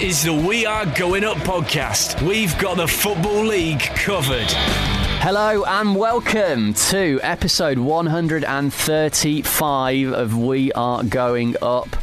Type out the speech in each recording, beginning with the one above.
is the We Are Going Up podcast. We've got the Football League covered. Hello and welcome to episode 135 of We Are Going Up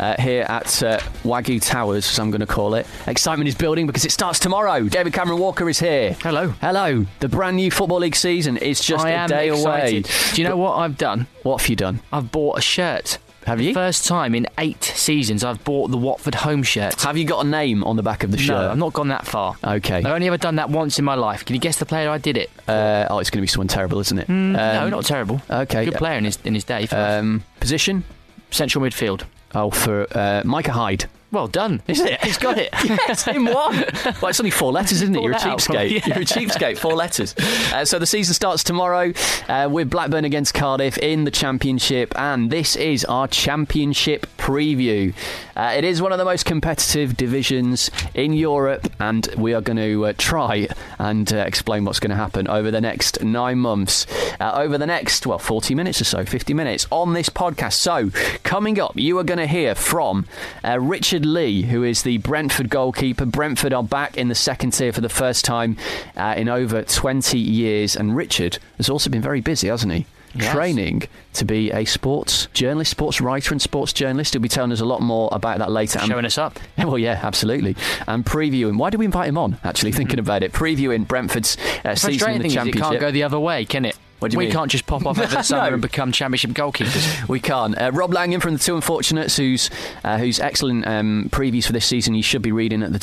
uh, here at uh, Wagyu Towers, as I'm going to call it. Excitement is building because it starts tomorrow. David Cameron Walker is here. Hello. Hello. The brand new Football League season is just I a am day excited. away. Do you know what I've done? What have you done? I've bought a shirt. Have you? First time in eight seasons I've bought the Watford home shirt. Have you got a name on the back of the shirt? No, I've not gone that far. Okay. I've only ever done that once in my life. Can you guess the player I did it? Uh, oh, it's going to be someone terrible, isn't it? no, Um, not terrible. okay. Good player in his in his day. for. Um, position? Central midfield. Oh, for uh, Micah Hyde. Well done. Is it? He's got it. yes, in one. Well, it's only four letters, isn't it? You're a that out from- cheapskate. yeah. You're a cheapskate. Four letters. Uh, so the season starts tomorrow uh, with Blackburn against Cardiff in the Championship, and this is our Championship preview. Uh, it is one of the most competitive divisions in Europe, and we are going to uh, try and uh, explain what's going to happen over the next nine months, uh, over the next well, 40 minutes or so, 50 minutes on this podcast. So coming up, you are going to hear from uh, Richard Lee, who is the Brentford goalkeeper. Brentford are back in the second tier for the first time uh, in over 20 years, and Richard has also been very busy, hasn't he? Yes. Training to be a sports journalist, sports writer, and sports journalist. He'll be telling us a lot more about that later. And- Showing us up. well, yeah, absolutely. And previewing. Why did we invite him on? Actually, thinking about it, previewing Brentford's uh, season in the is it championship. can't go the other way, can it? What do you we mean? can't just pop off over the summer No. and become championship goalkeepers. We can't. Uh, Rob Langham from the Two Unfortunates, who's uh, whose excellent um, previews for this season you should be reading at the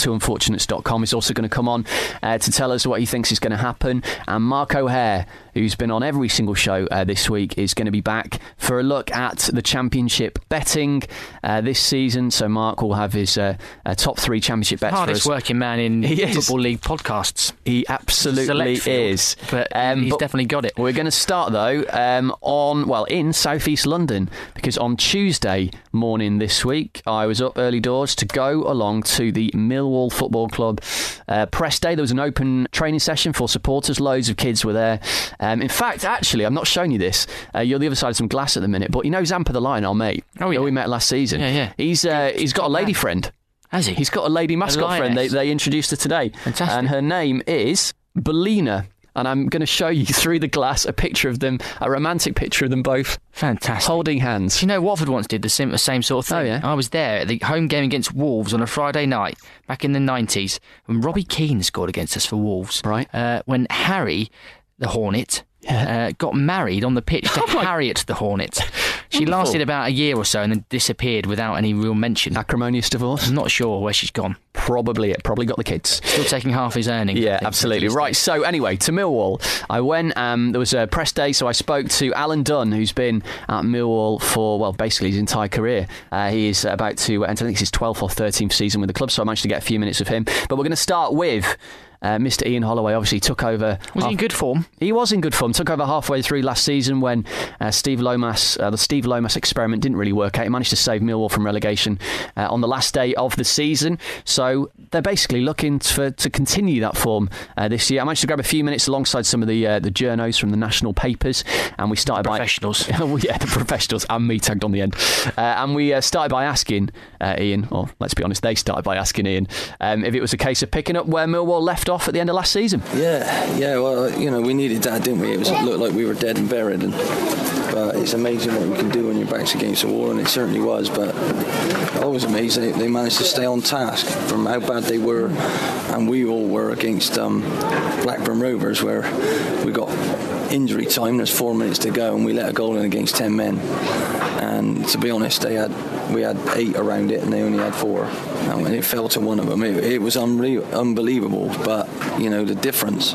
is also going to come on uh, to tell us what he thinks is going to happen. And Mark O'Hare, who's been on every single show uh, this week, is going to be back for a look at the Championship betting uh, this season. So Mark will have his uh, uh, top three Championship bets Hardest working man in. Football League podcasts. He absolutely field, is. but he's definitely got it. We're going to start though um, on well in southeast London because on Tuesday morning this week I was up early doors to go along to the Millwall Football Club uh, press day. There was an open training session for supporters. Loads of kids were there. Um, in fact, actually, I'm not showing you this. Uh, you're the other side of some glass at the minute, but you know Zampa the Lion, our mate. Oh, yeah. we met last season. Yeah, yeah. He's uh, he's got a lady friend. Has he? He's got a lady mascot friend. They, they introduced her today. Fantastic. And her name is Belina. And I'm going to show you through the glass a picture of them, a romantic picture of them both Fantastic. holding hands. Do you know Watford once did the same, the same sort of thing? Oh, yeah? I was there at the home game against Wolves on a Friday night back in the 90s when Robbie Keane scored against us for Wolves. Right. Uh, when Harry, the Hornet, uh, got married on the pitch to Harriet the Hornet. She Wonderful. lasted about a year or so and then disappeared without any real mention. Acrimonious divorce? I'm not sure where she's gone. Probably it. Probably got the kids. Still taking half his earnings. Yeah, think, absolutely. Right. So anyway, to Millwall, I went. Um, there was a press day, so I spoke to Alan Dunn, who's been at Millwall for well, basically his entire career. Uh, he is about to enter. I think it's his 12th or 13th season with the club, so I managed to get a few minutes of him. But we're going to start with. Uh, Mr. Ian Holloway obviously took over. Was he in good form? He was in good form. Took over halfway through last season when uh, Steve Lomas, uh, the Steve Lomas experiment didn't really work out. He managed to save Millwall from relegation uh, on the last day of the season. So they're basically looking for to continue that form uh, this year. I managed to grab a few minutes alongside some of the uh, the journos from the national papers, and we started by Professionals. yeah, the professionals and me tagged on the end. Uh, and we uh, started by asking uh, Ian, or let's be honest, they started by asking Ian um, if it was a case of picking up where Millwall left off at the end of last season. Yeah, yeah. Well, you know, we needed that, didn't we? It was it looked like we were dead and buried, and but it's amazing what you can do when your back's against the wall, and it certainly was. But I was amazed they, they managed to stay on task from how bad they were, and we all were against um, Blackburn Rovers, where we got injury time. There's four minutes to go, and we let a goal in against ten men. And to be honest, they had we had eight around it and they only had four. And it fell to one of them, it, it was unbelievable. But you know the difference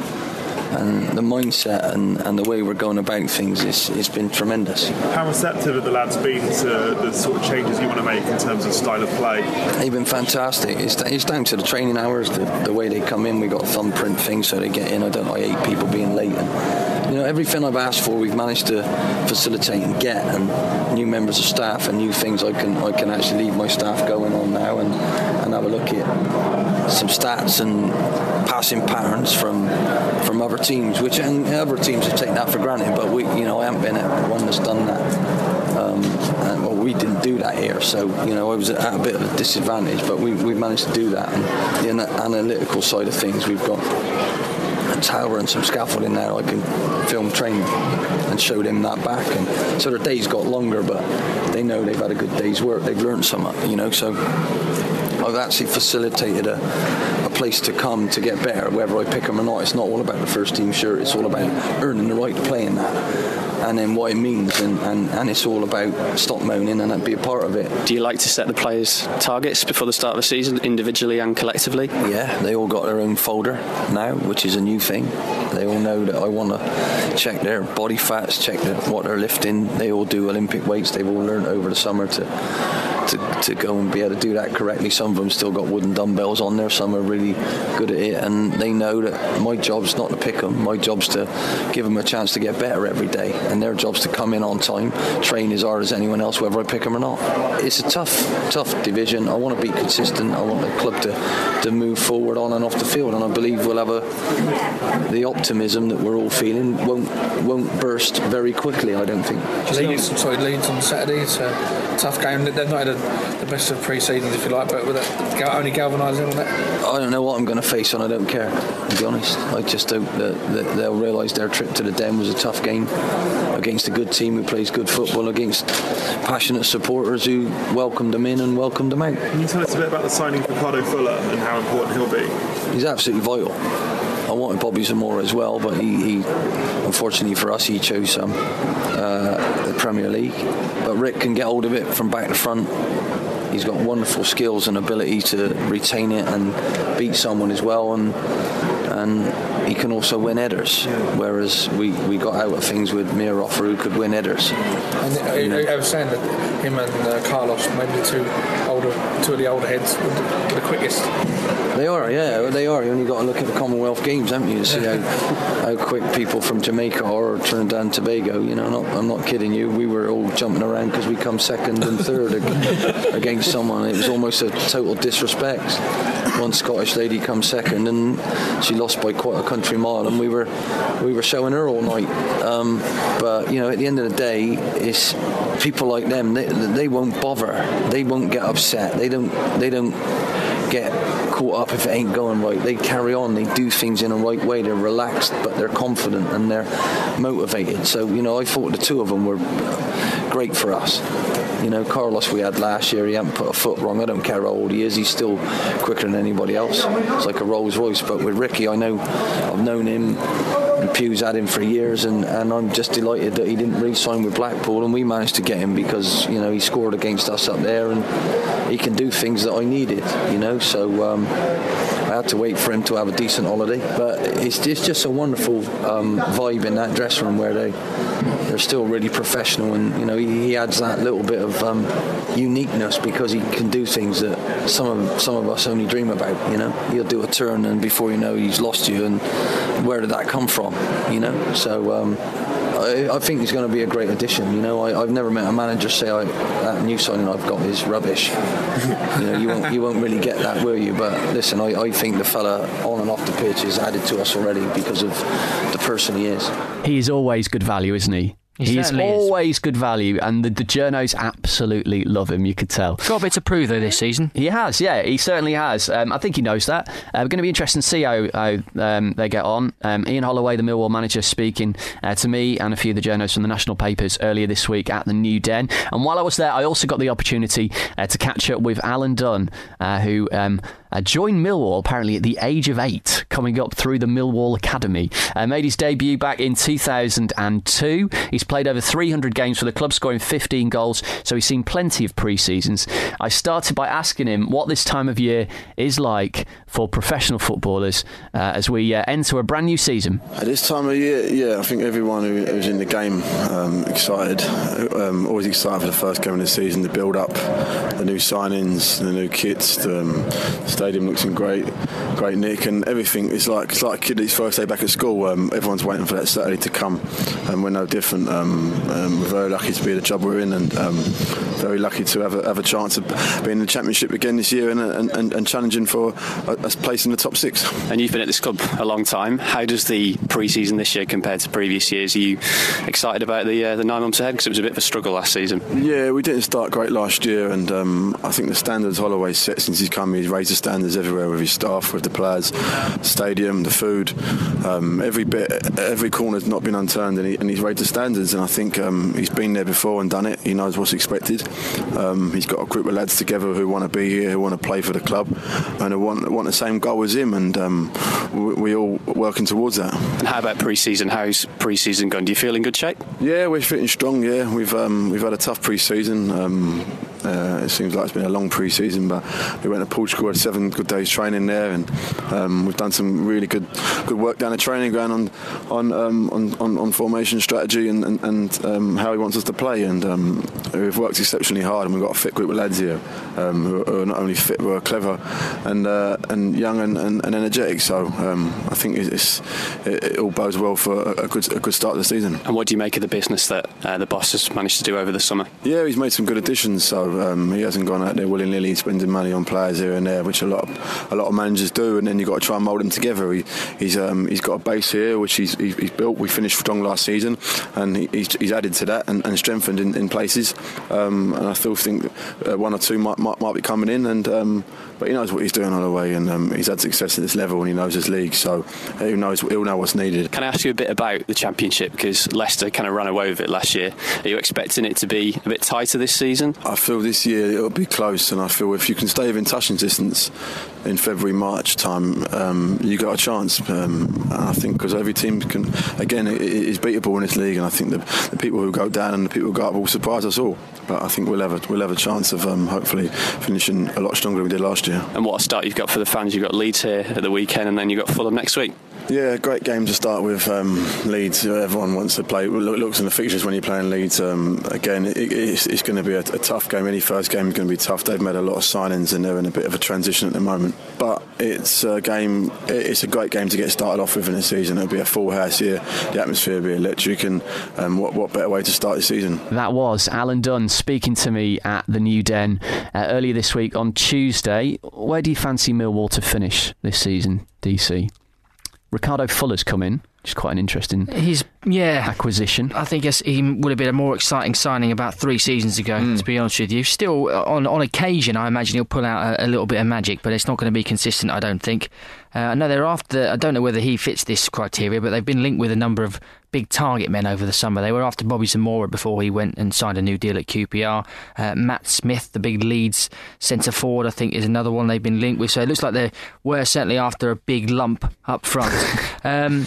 and the mindset and, and the way we're going about things is it's been tremendous. How receptive have the lads been to the sort of changes you want to make in terms of style of play? They've been fantastic. It's, it's down to the training hours, the, the way they come in. We've got thumbprint things so they get in. I don't like eight people being late. And, you know, everything I've asked for, we've managed to facilitate and get, and new members of staff and new things I can I can actually leave my staff going on now and, and have a look at some stats and passing patterns from from other teams, which and other teams have taken that for granted. But we, you know, I haven't been one that's done that. Um, and, well, we didn't do that here, so you know I was at a bit of a disadvantage. But we we managed to do that. And the analytical side of things, we've got a tower and some scaffolding there. I can film training and show them that back. And so their days got longer, but they know they've had a good day's work. They've learned something, you know. So I've actually facilitated a, a place to come to get better, whether I pick them or not. It's not all about the first team shirt. It's all about earning the right to play in that and then what it means, and, and, and it's all about stop moaning and be a part of it. Do you like to set the players' targets before the start of the season, individually and collectively? Yeah, they all got their own folder now, which is a new thing. They all know that I want to check their body fats, check their, what they're lifting. They all do Olympic weights. They've all learned over the summer to to, to go and be able to do that correctly. Some of them still got wooden dumbbells on there. Some are really good at it, and they know that my job's not to pick them. My job's to give them a chance to get better every day, and their job's to come in on time, train as hard as anyone else, whether I pick them or not. It's a tough, tough division. I want to be consistent. I want the club to, to move forward on and off the field, and I believe we'll have a the optimism that we're all feeling won't won't burst very quickly. I don't think. Leeds, sorry, Leeds on Saturday. It's a tough game. They've not had a the best of pre-seasons, if you like, but with it only galvanising on that? I don't know what I'm going to face, and I don't care. To be honest, I just hope that, that they'll realise their trip to the Den was a tough game against a good team who plays good football, against passionate supporters who welcomed them in and welcomed them out. Can you tell us a bit about the signing for Ricardo Fuller and how important he'll be? He's absolutely vital. Wanted Bobby Zamora as well, but he, he unfortunately for us, he chose um, uh, the Premier League. But Rick can get hold of it from back to front. He's got wonderful skills and ability to retain it and beat someone as well, and and he can also win headers. Whereas we, we got out of things with Miroffer who could win headers. And I, I was saying that him and uh, Carlos, maybe the two older, two of the older heads, were the quickest. They are, yeah, they are. You only got to look at the Commonwealth Games, haven't you, to see how, how quick people from Jamaica or Trinidad and Tobago. You know, not, I'm not kidding you. We were all jumping around because we come second and third against someone. It was almost a total disrespect. One Scottish lady comes second, and she lost by quite a country mile, and we were we were showing her all night. Um, but you know, at the end of the day, it's people like them. They, they won't bother. They won't get upset. They don't. They don't get caught up if it ain't going right. They carry on. They do things in a right way. They're relaxed, but they're confident and they're motivated. So you know, I thought the two of them were great for us. You know, Carlos we had last year, he hadn't put a foot wrong. I don't care how old he is, he's still quicker than anybody else. It's like a Rolls Royce. But with Ricky, I know, I've known him Pulis had him for years, and, and I'm just delighted that he didn't re-sign with Blackpool, and we managed to get him because you know he scored against us up there, and he can do things that I needed, you know. So um, I had to wait for him to have a decent holiday, but it's, it's just a wonderful um, vibe in that dressing room where they they're still really professional, and you know he, he adds that little bit of um, uniqueness because he can do things that some of some of us only dream about. You know, he'll do a turn, and before you know, he's lost you, and where did that come from? You know, so. Um, I, I, think he's going to be a great addition. You know, I, have never met a manager say I, that new signing I've got is rubbish. you know, you won't you won't really get that, will you? But listen, I, I think the fella on and off the pitch has added to us already because of the person he is. He is always good value, isn't he? He He's always is. good value, and the, the journos absolutely love him. You could tell. Got a bit to prove though this season. He has, yeah, he certainly has. Um, I think he knows that. Uh, going to be interesting to see how, how um, they get on. Um, Ian Holloway, the Millwall manager, speaking uh, to me and a few of the journos from the national papers earlier this week at the New Den. And while I was there, I also got the opportunity uh, to catch up with Alan Dunn, uh, who um, uh, joined Millwall apparently at the age of eight, coming up through the Millwall Academy. Uh, made his debut back in 2002. He's played over 300 games for the club, scoring 15 goals, so he's seen plenty of pre seasons. I started by asking him what this time of year is like for professional footballers uh, as we uh, enter a brand new season. At this time of year, yeah, I think everyone who, who's in the game um, excited, um, always excited for the first game of the season, the build up, the new signings, the new kits, the, um, stadium looks in great, great nick, and everything. It's like it's like a kid his first day back at school. Um, everyone's waiting for that Saturday to come, and we're no different. Um, um, we're very lucky to be the job we're in, and very lucky to have a, have a chance of being in the championship again this year and, and, and challenging for a, a place in the top six. And you've been at this club a long time. How does the pre-season this year compare to previous years? Are you excited about the uh, the nine months ahead? Because it was a bit of a struggle last season. Yeah, we didn't start great last year, and um, I think the standards Holloway's set since he's come, he's raised the standards everywhere with his staff, with the players, stadium, the food, um, every bit, every corner's not been unturned, and, he, and he's raised the standards. And I think um, he's been there before and done it. He knows what's expected. Um, he's got a group of lads together who want to be here, who want to play for the club, and who want want the same goal as him, and um, we, we all working towards that. And how about pre-season? How's pre-season gone? Do you feel in good shape? Yeah, we're fitting strong. Yeah, we've um, we've had a tough pre-season. Um, uh, it seems like it's been a long pre-season, but we went to Portugal, had seven good days training there, and um, we've done some really good good work down the training ground on on um, on, on, on, formation strategy and, and, and um, how he wants us to play. And um, we've worked exceptionally hard, and we've got a fit group of lads here um, who are not only fit, but are clever and uh, and young and, and, and energetic. So um, I think it's, it, it, all bodes well for a good a good start of the season. And what do you make of the business that uh, the boss has managed to do over the summer? Yeah, he's made some good additions. So um, he hasn't gone out there willy nilly spending money on players here and there, which a lot of, a lot of managers do, and then you've got to try and mould them together. He, he's um, he's got a base here which he's, he's built. We finished strong last season, and he, he's, he's, added to that and, and strengthened in, in places. Um, and I still think uh, one or two might, might, might be coming in, and um, but he knows what he's doing on the way, and um, he's had success at this level, and he knows his league, so he knows he'll know what's needed. Can I ask you a bit about the championship because Leicester kind of ran away with it last year? Are you expecting it to be a bit tighter this season? I feel this year it'll be close, and I feel if you can stay within touching distance in February March time, um, you got a chance. Um, I think because every team can again it is beatable in this league, and I think the, the, people who go down and the people who go up will surprise us all. But I think we'll have a we'll have a chance of um, hopefully finishing a lot stronger than we did last year. And what a start you've got for the fans! You've got Leeds here at the weekend, and then you've got Fulham next week. Yeah, great game to start with. Um, Leeds, everyone wants to play. Looks in the fixtures when you're playing Leeds. Um, again, it, it's, it's, going to be a, a, tough game. Any first game is going to be tough. They've made a lot of signings and they're in a bit of a transition at the moment. But it's a game. It's a great game to get started off with in the season. It'll be a full house here. The atmosphere will be electric, and um, what, what better way to start the season? That was Alan Dunn speaking to me at the New Den uh, earlier this week on Tuesday. Where do you fancy Millwall to finish this season, DC? Ricardo Fuller's come in, which is quite an interesting He's, yeah, acquisition. I think he would have been a more exciting signing about three seasons ago, mm. to be honest with you. Still, on, on occasion, I imagine he'll pull out a, a little bit of magic, but it's not going to be consistent, I don't think. Uh, I know they're after, I don't know whether he fits this criteria, but they've been linked with a number of big target men over the summer. They were after Bobby Zamora before he went and signed a new deal at QPR. Uh, Matt Smith, the big Leeds centre forward, I think is another one they've been linked with. So it looks like they were certainly after a big lump up front. um,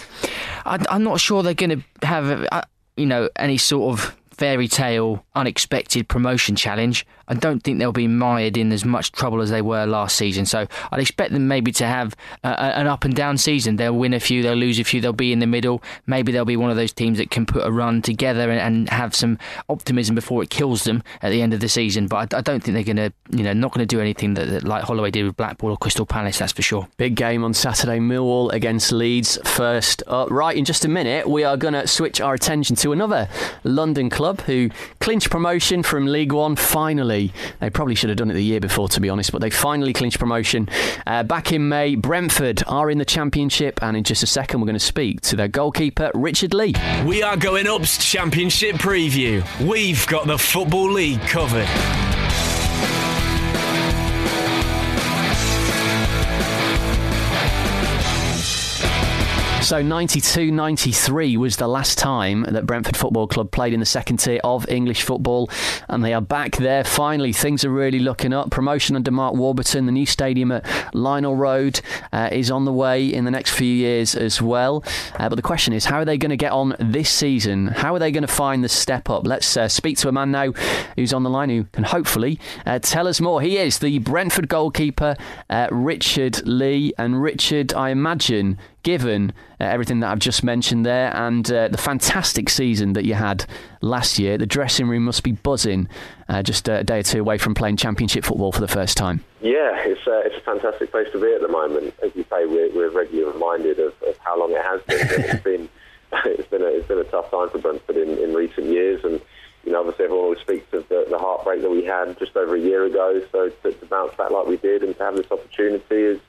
I, am not sure they're going to have, uh, you know, any sort of fairy tale, unexpected promotion challenge. I don't think they'll be mired in as much trouble as they were last season. So I'd expect them maybe to have an up and down season. They'll win a few, they'll lose a few, they'll be in the middle. Maybe they'll be one of those teams that can put a run together and, and have some optimism before it kills them at the end of the season. But I, I don't think they're going to, you know, not going to do anything that, that, like Holloway did with Blackpool or Crystal Palace. That's for sure. Big game on Saturday. Millwall against Leeds first. Up. Right in just a minute, we are going to switch our attention to another London club who clinched promotion from League One finally. They probably should have done it the year before, to be honest, but they finally clinched promotion uh, back in May. Brentford are in the Championship, and in just a second, we're going to speak to their goalkeeper, Richard Lee. We are going up's Championship preview. We've got the Football League covered. So 92 93 was the last time that Brentford Football Club played in the second tier of English football, and they are back there finally. Things are really looking up. Promotion under Mark Warburton, the new stadium at Lionel Road uh, is on the way in the next few years as well. Uh, but the question is, how are they going to get on this season? How are they going to find the step up? Let's uh, speak to a man now who's on the line who can hopefully uh, tell us more. He is the Brentford goalkeeper, uh, Richard Lee. And Richard, I imagine given uh, everything that I've just mentioned there and uh, the fantastic season that you had last year, the dressing room must be buzzing uh, just a day or two away from playing Championship football for the first time. Yeah, it's, uh, it's a fantastic place to be at the moment. As you say, we're, we're regularly reminded of, of, how long it has been. it's been it's been a, it's been a tough time for Brentford in, in recent years, and you know, obviously everyone always speaks of the, the heartbreak that we had just over a year ago. So to, to bounce back like we did and to have this opportunity is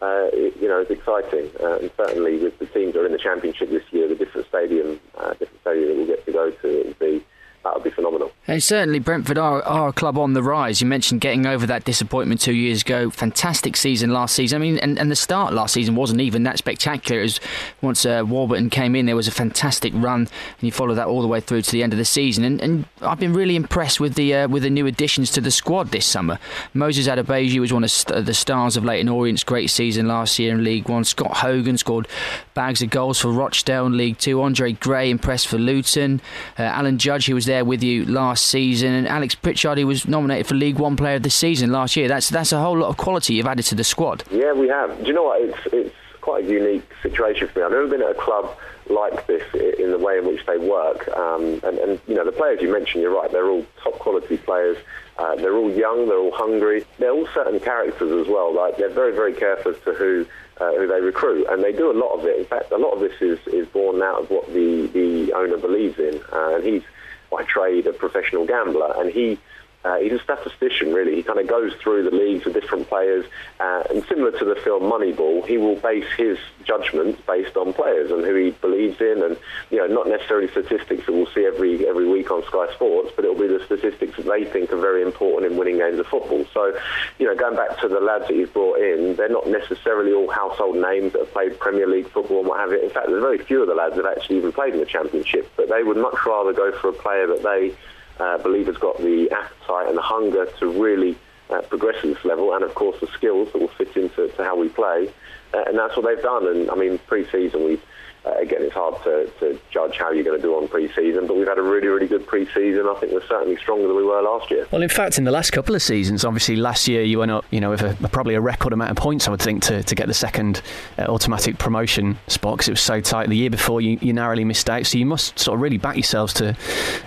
uh, you know, it's exciting. Uh, and certainly with the teams that are in the championship this year, the different stadium, uh, different stadium that we'll get to go to, it will be that would be phenomenal. And certainly, Brentford are, are, a club on the rise. You mentioned getting over that disappointment two years ago. Fantastic season last season. I mean, and, and the start last season wasn't even that spectacular. It was once uh, Warburton came in, there was a fantastic run, and you follow that all the way through to the end of the season. And, and I've been really impressed with the uh, with the new additions to the squad this summer. Moses Odubajo was one of st- the stars of Leyton Orient's great season last year in League One. Scott Hogan scored bags of goals for Rochdale in League Two. Andre Gray impressed for Luton. Uh, Alan Judge, who was there with you last season, and Alex Pritchard, he was nominated for League One Player of the Season last year. That's that's a whole lot of quality you've added to the squad. Yeah, we have. Do you know what? It's it's quite a unique situation for me. I've never been at a club like this in the way in which they work. Um, and, and, you know, the players you mentioned, you're right, they're all top quality players. Uh, they're all young, they're all hungry. They're all certain characters as well. Like they're very, very careful as to who uh, who they recruit, and they do a lot of it. In fact, a lot of this is, is born out of what the, the owner believes in, uh, and he's by trade a professional gambler, and he uh, he's a statistician, really. He kind of goes through the leagues of different players, uh, and similar to the film Moneyball, he will base his judgments based on players and who he believes in, and you know, not necessarily statistics that we'll see every every week on Sky Sports, but it'll be the statistics that they think are very important in winning games of football. So, you know, going back to the lads that he's brought in, they're not necessarily all household names that have played Premier League football and what have you. In fact, there's very few of the lads that have actually even played in the Championship, but they would much rather go for a player that they uh, believe has got the appetite and the hunger to really uh, progress at this level, and of course the skills that will fit into how we play. Uh, and that's what they've done. And I mean, pre-season we've uh, again, it's hard to, to, judge how you're going to do on pre-season, but we've had a really, really good pre-season. I think we're certainly stronger than we were last year. Well, in fact, in the last couple of seasons, obviously last year you went up, you know, with a, probably a record amount of points, I would think, to, to get the second uh, automatic promotion spot because it was so tight. The year before, you, you narrowly missed out, so you must sort of really back yourselves to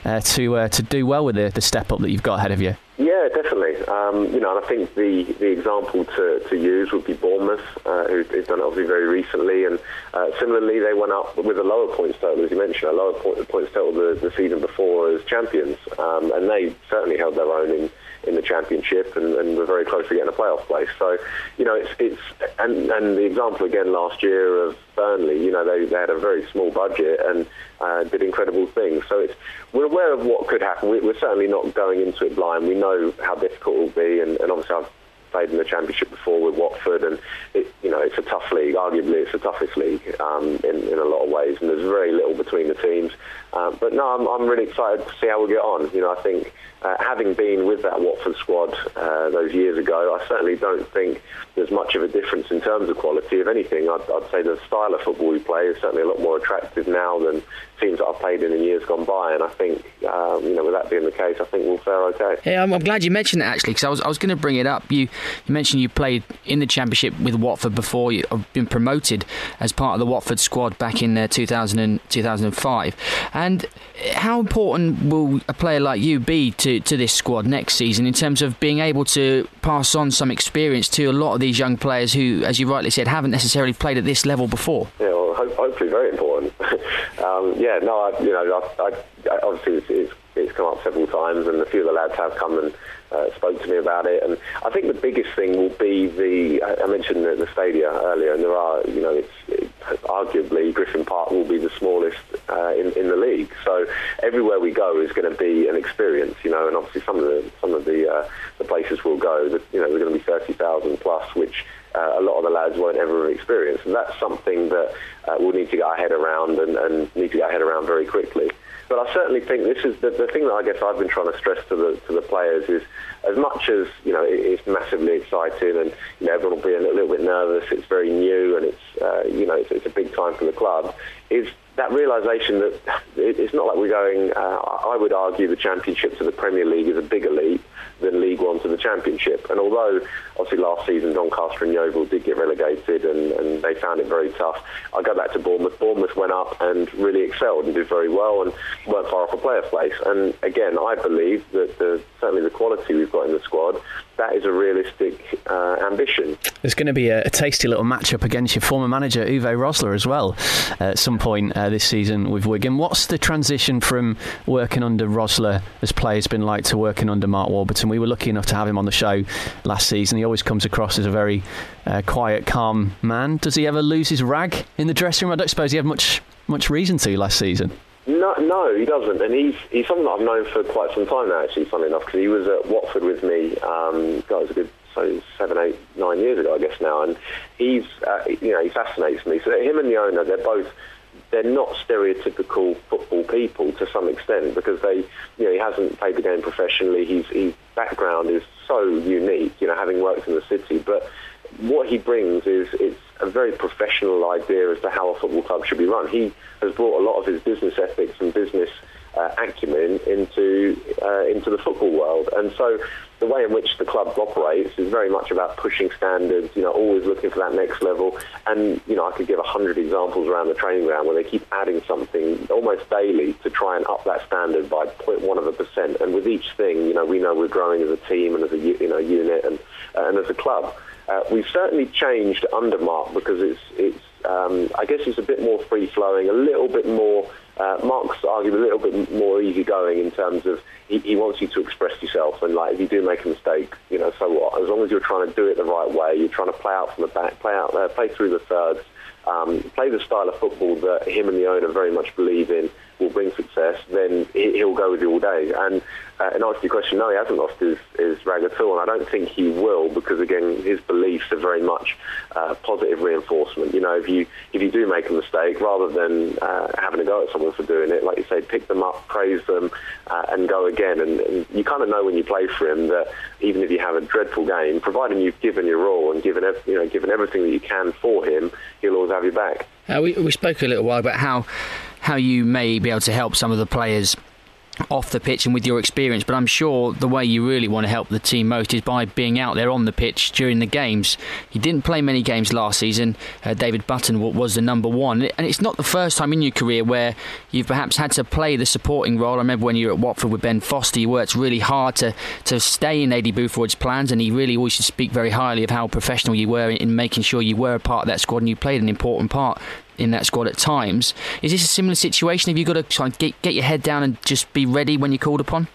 uh, to uh, to do well with the, the step up that you've got ahead of you. Yeah, definitely. Um, you know, and I think the, the example to, to use would be Bournemouth, uh, who, who've done it obviously very recently. And uh, similarly, they went up with a lower points total, as you mentioned, a lower point, points total the, the season before as champions. Um, and they certainly held their own in, in the championship and, and were very close to getting a playoff place. So, you know, it's, it's and, and the example again last year of Burnley, you know, they, they had a very small budget and uh, did incredible things. So it's, we're aware of what could happen. We, are certainly not going into it blind. We know how difficult it will be, and, and obviously I've played in the Championship before with Watford, and it, you know it's a tough league. Arguably, it's the toughest league um, in, in a lot of ways, and there's very little between the teams. Um, but no, I'm, I'm really excited to see how we get on. You know, I think uh, having been with that Watford squad uh, those years ago, I certainly don't think there's much of a difference in terms of quality. If anything, I'd, I'd say the style of football we play is certainly a lot more attractive now than teams that I've played in in years gone by. And I think, um, you know, with that being the case, I think we'll fare okay. Yeah, I'm, I'm glad you mentioned that actually, because I was, I was going to bring it up. You, you mentioned you played in the Championship with Watford before. You've been promoted as part of the Watford squad back in uh, 2000 and, 2005. And how important will a player like you be to, to this squad next season in terms of being able to pass on some experience to a lot of these young players who, as you rightly said, haven't necessarily played at this level before? Yeah, well, hopefully very important. um, yeah, no, I, you know, I, I, obviously it's, it's, it's, come up several times, and a few of the lads have come and uh, spoke to me about it. And I think the biggest thing will be the I mentioned the, the stadia earlier, and there are, you know, it's arguably Griffin Park will be the smallest uh, in, in the league. So everywhere we go is going to be an experience, you know, and obviously some of the some of the uh, the places we'll go, that, you know, we're going to be thirty thousand plus, which uh, a lot of the lads won't ever experience, and that's something that uh, we'll need to get our head around and, and need to get our head around very quickly. But I certainly think this is the, the thing that I guess I've been trying to stress to the to the players is as much as you know it, it's massively exciting and you know everyone will be a little, little bit nervous. It's very new and it's uh, you know it's, it's, a big time for the club. Is that realization that it, it's not like we're going. Uh, I would argue the Championship to the Premier League is a bigger leap than League One to the Championship. And although obviously last season Doncaster and Yeovil did get relegated and, and they found it very tough, I go back to Bournemouth. Bournemouth went up and really excelled and did very well and weren't far off a playoff place. And again, I believe that the, certainly the quality we've got in the squad that is a realistic uh, ambition. There's going to be a, a, tasty little matchup against your former manager Uwe Rosler as well uh, at some point uh, this season with Wigan. What's the transition from working under Rosler as players been like to working under Mark Warburton? We were lucky enough to have him on the show last season. He always comes across as a very uh, quiet, calm man. Does he ever lose his rag in the dressing room? I don't suppose he had much much reason to last season. No, no, he doesn't, and he's he's someone that I've known for quite some time now. Actually, funny enough, because he was at Watford with me. Um, was a good so seven, eight, nine years ago, I guess now, and he's uh, you know he fascinates me. So him and the owner, they're both they're not stereotypical football people to some extent because they you know he hasn't played the game professionally. His his background is so unique, you know, having worked in the city, but what he brings is it's a very professional idea as to how a football club should be run. He has brought a lot of his business ethics and business uh, acumen into uh, into the football world, and so the way in which the club operates is very much about pushing standards. You know, always looking for that next level. And you know, I could give a hundred examples around the training ground where they keep adding something almost daily to try and up that standard by 0.1 of a percent. And with each thing, you know, we know we're growing as a team and as a you know unit and uh, and as a club. Uh, we've certainly changed under Mark because it's it's um, I guess it's a bit more free flowing, a little bit more. Uh, Mark's arguably a little bit more easygoing in terms of he, he, wants you to express yourself, and like if you do make a mistake, you know, so what? As long as you're trying to do it the right way, you're trying to play out from the back, play out there, play through the thirds, um, play the style of football that him and the owner very much believe in, will bring success, then he'll go with you all day. And uh, in answer to your question, no, he hasn't lost his, his rag at all, and I don't think he will because again, his beliefs are very much uh, positive reinforcement. You know, if you if you do make a mistake, rather than uh, having to go at someone for doing it, like you say, pick them up, praise them, uh, and go again. And, and you kind of know when you play for him that even if you have a dreadful game, providing you've given your all and given you know given everything that you can for him, he'll always have your back. Uh, we we spoke a little while about how how you may be able to help some of the players off the pitch and with your experience, but I'm sure the way you really want to help the team most is by being out there on the pitch during the games. He didn't play many games last season. Uh, David Button was the number one, and it's not the first time in your career where you've perhaps had to play the supporting role. I remember when you were at Watford with Ben Foster, you worked really hard to, to stay in Aidy Boothroyd's plans, and he really always to speak very highly of how professional you were in making sure you were a part of that squad and you played an important part in that squad at times. Is this a similar situation? Have you got to try and get, get your head down and just be ready when you're called upon?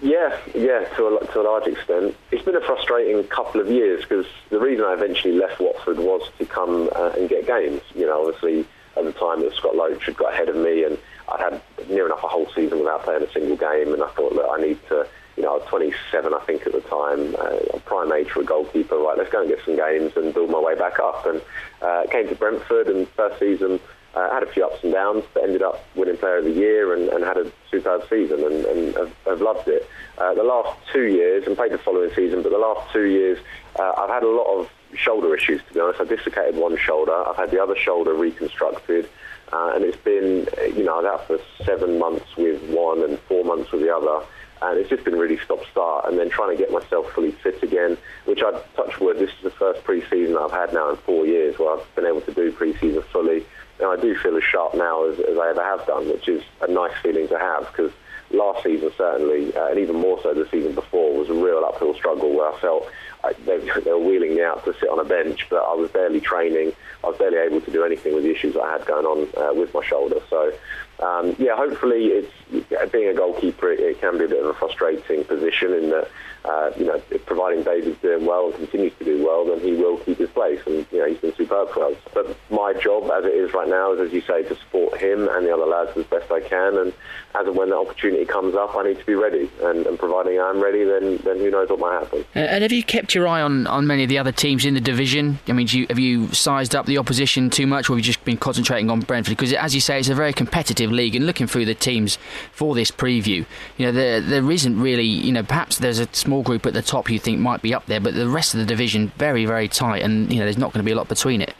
Yeah, yeah, to a, to a large extent. It's been a frustrating couple of years because the reason I eventually left Watford was to come uh, and get games. You know, obviously at the time that Scott Loach had got ahead of me and I'd had near enough a whole season without playing a single game and I thought, look, I need to you know, I was 27, I think, at the time, uh, prime age for a goalkeeper. Right, let's go and get some games and build my way back up. And uh, came to Brentford, and first season uh, had a few ups and downs, but ended up winning Player of the Year and, and had a superb season, and, and have, have, loved it. Uh, the last two years, and played the following season, but the last two years, uh, I've had a lot of shoulder issues. To be honest, I dislocated one shoulder. I've had the other shoulder reconstructed. Uh, and it's been, you know, I was out for seven months with one and four months with the other and it's just been really stop-start. And then trying to get myself fully fit again, which I touch wood. This is the first pre-season I've had now in four years where I've been able to do pre-season fully, and I do feel as sharp now as, as I ever have done, which is a nice feeling to have because last season certainly, uh, and even more so the season before, was a real uphill struggle where I felt I, they, they were wheeling me out to sit on a bench, but I was barely training. I was barely able to do anything with the issues I had going on uh, with my shoulder. So, um, yeah, hopefully, it's being a goalkeeper. It, it, can be a bit of a frustrating position in that, uh, you know, providing David's doing well and continues to do well, then he will keep his place, and you know he's been superb for us. But my job, as it is right now, is as you say, to support him and the other lads as best I can, and as and when the opportunity comes up, I need to be ready. And, and providing I'm ready, then then who knows what might happen. Uh, and have you kept your eye on, on many of the other teams in the division? I mean, you, have you sized up the opposition too much, or have you just been concentrating on Brentford? Because as you say, it's a very competitive league, and looking through the teams for this preview, you know, there there isn't really, you know, perhaps there's a small group at the top you think might be up there, but the rest of the division very very tight, and you know, there's not going to be a lot between it.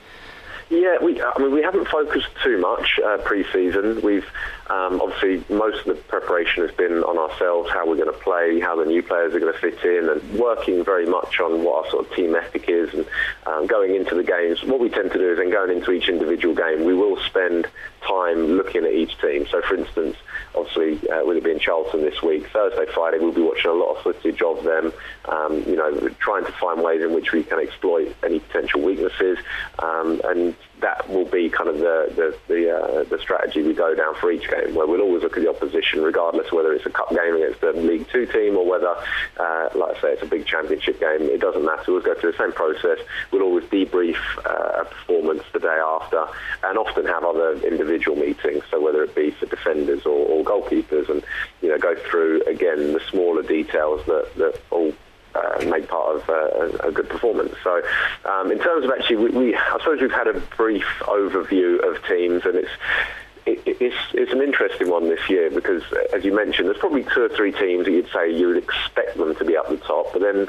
Yeah, we. I mean, we haven't focused too much uh, pre-season. We've um, obviously most of the preparation has been on ourselves, how we're going to play, how the new players are going to fit in, and working very much on what our sort of team ethic is, and um, going into the games. What we tend to do is then going into each individual game, we will spend time looking at each team. So, for instance, obviously, uh, with it being Charlton this week, Thursday, Friday, we'll be watching a lot of footage of them. Um, you know, trying to find ways in which we can exploit any potential weaknesses, um, and that will be kind of the the the, uh, the, strategy we go down for each game, where we'll always look at the opposition, regardless whether it's a cup game against a League Two team or whether, uh, like I say, it's a big championship game. It doesn't matter. We'll go through the same process. We'll always debrief uh, a performance the day after, and often have other individual meetings. So whether it be for defenders or, or goalkeepers, and you know, go through again the smaller details that that all uh, make part of uh, a good performance. So, um, in terms of actually, we, we, I suppose we've had a brief overview of teams, and it's it's, it's an interesting one this year because, as you mentioned, there's probably two or three teams that you'd say you would expect them to be up the top. But then,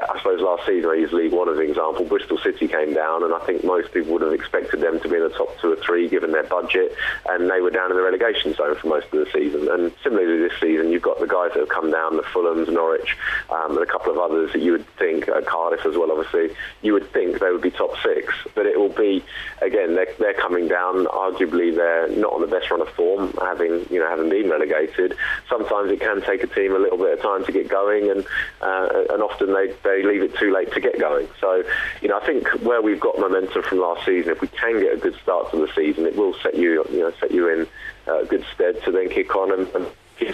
I suppose last season I use League One as an example. Bristol City came down, and I think most people would have expected them to be in the top two or three given their budget, and they were down in the relegation zone for most of the season. And similarly this season, you've got the guys that have come down, the Fulhams, Norwich, um, and a couple of others that you would think, uh, Cardiff as well, obviously, you would think they would be top six. But it will be, again, they're, they're coming down. Arguably, they're not the best run of form, having you know having been relegated. Sometimes it can take a team a little bit of time to get going, and uh, and often they, they leave it too late to get going. So you know I think where we've got momentum from last season, if we can get a good start to the season, it will set you you know set you in uh, good stead to then kick on and, and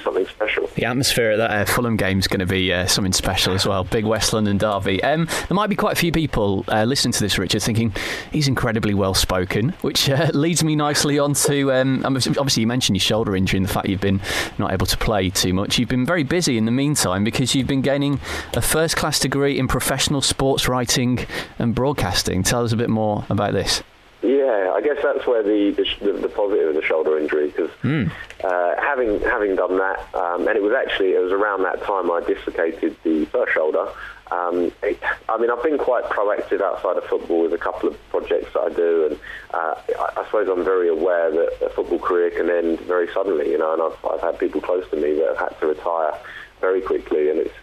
something special. The atmosphere at that uh, Fulham game is going to be uh, something special as well. Big West London derby. Um, there might be quite a few people uh, listening to this, Richard, thinking he's incredibly well spoken, which uh, leads me nicely on to um, obviously you mentioned your shoulder injury and the fact you've been not able to play too much. You've been very busy in the meantime because you've been gaining a first class degree in professional sports writing and broadcasting. Tell us a bit more about this. Yeah, I guess that's where the the, the positive of the shoulder injury because mm. Uh, having having done that, um, and it was actually it was around that time I dislocated the first shoulder. Um, it, I mean, I've been quite proactive outside of football with a couple of projects that I do, and uh, I, I, suppose I'm very aware that a football career can end very suddenly. You know, and I've, I've had people close to me that have had to retire very quickly, and it's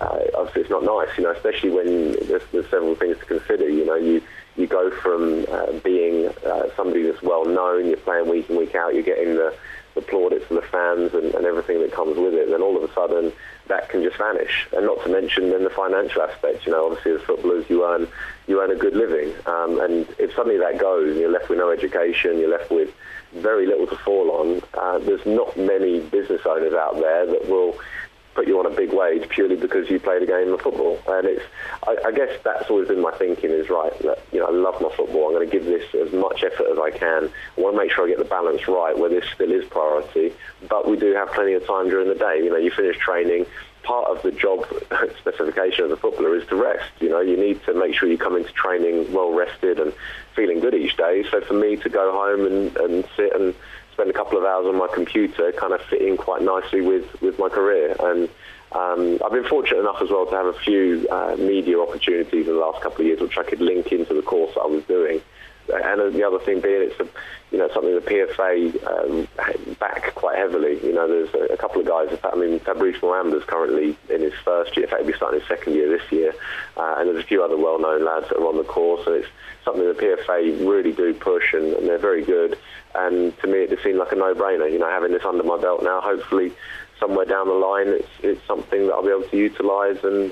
uh, obviously it's not nice. You know, especially when there's, there's several things to consider. You know, you you go from uh, being uh, somebody that's well known, you're playing week in, week out, you're getting the, the plaudits from the fans and, and everything that comes with it, and then all of a sudden that can just vanish. And not to mention then the financial aspect. You know, obviously as footballers you earn you earn a good living, um, and if suddenly that goes, and you're left with no education, you're left with very little to fall on. Uh, there's not many business owners out there that will put you on a big wage purely because you played a game of football. And it's, I, I guess that's always been my thinking is right. That, you know, I love my football. I'm going to give this as much effort as I can. I want to make sure I get the balance right where this still is priority. But we do have plenty of time during the day. You know, you finish training. Part of the job specification of the footballer is to rest. You know, you need to make sure you come into training well rested and feeling good each day. So for me to go home and, and sit and spend a couple of hours on my computer kind of fit in quite nicely with, with my career. And um, I've been fortunate enough as well to have a few uh, media opportunities in the last couple of years, which I could link into the course I was doing. And the other thing being, it's a, you know something the PFA um, back quite heavily. You know, there's a, a couple of guys. In fact, I mean, Fabrice is currently in his first year. In fact, he'll be starting his second year this year. Uh, and there's a few other well-known lads that are on the course, and it's something the PFA really do push, and, and they're very good. And to me, it just seemed like a no-brainer. You know, having this under my belt now, hopefully somewhere down the line, it's it's something that I'll be able to utilise, and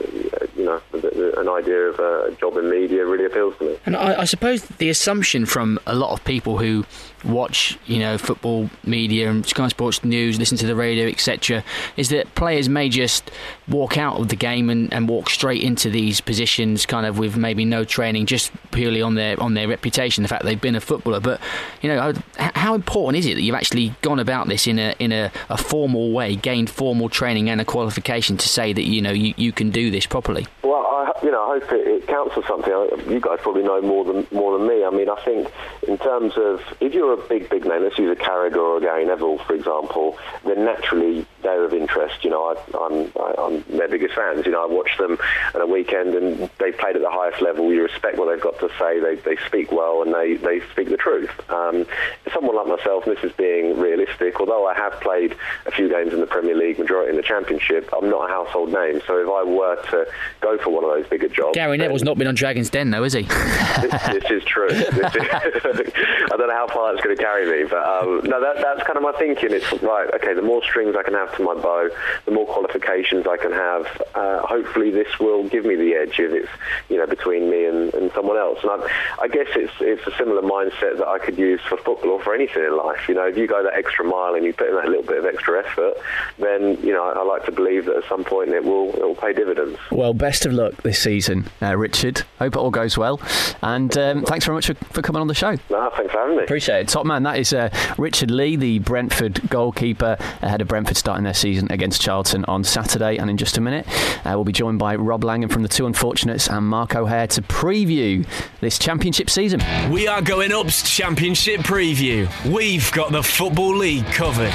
you know, an idea of a job in media really appeals to me. And I, I suppose the assumption from a lot of people who watch, you know, football media and Sky Sports News, listen to the radio, etc., is that players may just walk out of the game and, and walk straight into these positions, kind of with maybe no training, just purely on their on their reputation, the fact they've been a footballer. But you know, how important is it that you've actually gone about this in a in a, a formal way, formal training and a qualification to say that you know you, you can do this properly? Well, I, you know, I hope it, it counts for something. You guys probably know more than more than me. I mean, I think in terms of if you're a big big name, let's use a Carragher or a Gary Neville, for example, then naturally they're of interest. You know, I, I'm I'm their biggest fans. You know, I watch them on a weekend and they've played at the highest level. You respect what they've got to say. They they speak well and they they speak the truth. Um, someone like myself, and this is being realistic, although I have played a few games in the Premier League, majority in the Championship, I'm not a household name. So if I were to go for one of those bigger jobs, Gary Neville's not been on Dragon's Den though, is he? this, this is true. This is, I don't know how far it's going to carry me, but um, no, that, that's kind of my thinking. It's right. Okay, the more strings I can have to my bow, the more qualifications I can have. Uh, hopefully, this will give me the edge if it's you know between me and, and someone else. And I, I guess it's it's a similar mindset that I could use for football or for anything in life. You know, if you go that extra mile and you put in that little bit of extra effort, then you know I, I like to believe that at some point it will it will pay dividends. Well, best of luck this season, uh, Richard. Hope it all goes well, and um, thanks very much for, for coming on the show. No, thanks for having me. Appreciate it. Top man, that is uh, Richard Lee, the Brentford goalkeeper, ahead of Brentford starting their season against Charlton on Saturday. And in just a minute, uh, we'll be joined by Rob Langham from the Two Unfortunates and Mark O'Hare to preview this championship season. We are going up's championship preview. We've got the Football League covered.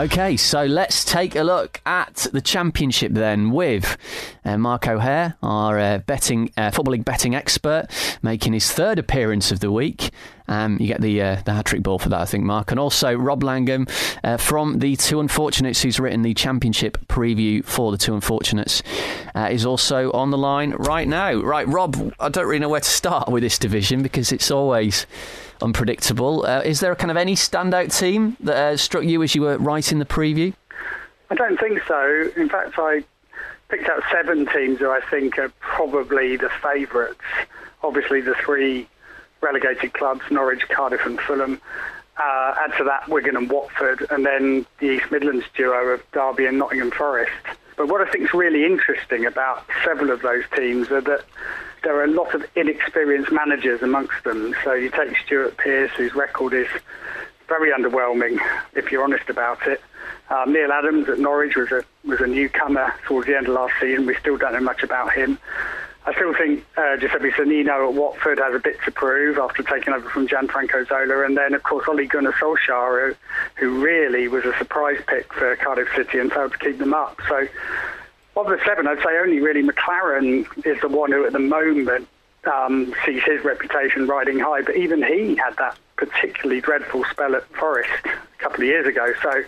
Okay, so let's take a look at the championship then with uh, Mark O'Hare, our uh, betting uh, football league betting expert, making his third appearance of the week. Um, you get the uh, the hat trick ball for that, I think, Mark, and also Rob Langham uh, from the Two Unfortunates, who's written the championship preview for the Two Unfortunates, uh, is also on the line right now. Right, Rob, I don't really know where to start with this division because it's always unpredictable. Uh, is there a kind of any standout team that uh, struck you as you were writing the preview? I don't think so. In fact, I picked out seven teams who I think are probably the favourites. Obviously, the three relegated clubs, Norwich, Cardiff, and Fulham. Uh, add to that Wigan and Watford, and then the East Midlands duo of Derby and Nottingham Forest. But what I think is really interesting about several of those teams are that there are a lot of inexperienced managers amongst them. So you take Stuart Pearce, whose record is very underwhelming, if you're honest about it. Um, Neil Adams at Norwich was a was a newcomer towards the end of last season. We still don't know much about him. I still think uh, Giuseppe Sannino at Watford has a bit to prove after taking over from Gianfranco Zola. And then, of course, Ole Gunnar Solskjaer, who, who really was a surprise pick for Cardiff City and failed to keep them up. So, of the seven, I'd say only really McClaren is the one who at the moment um, sees his reputation riding high. But even he had that particularly dreadful spell at Forest a couple of years ago. So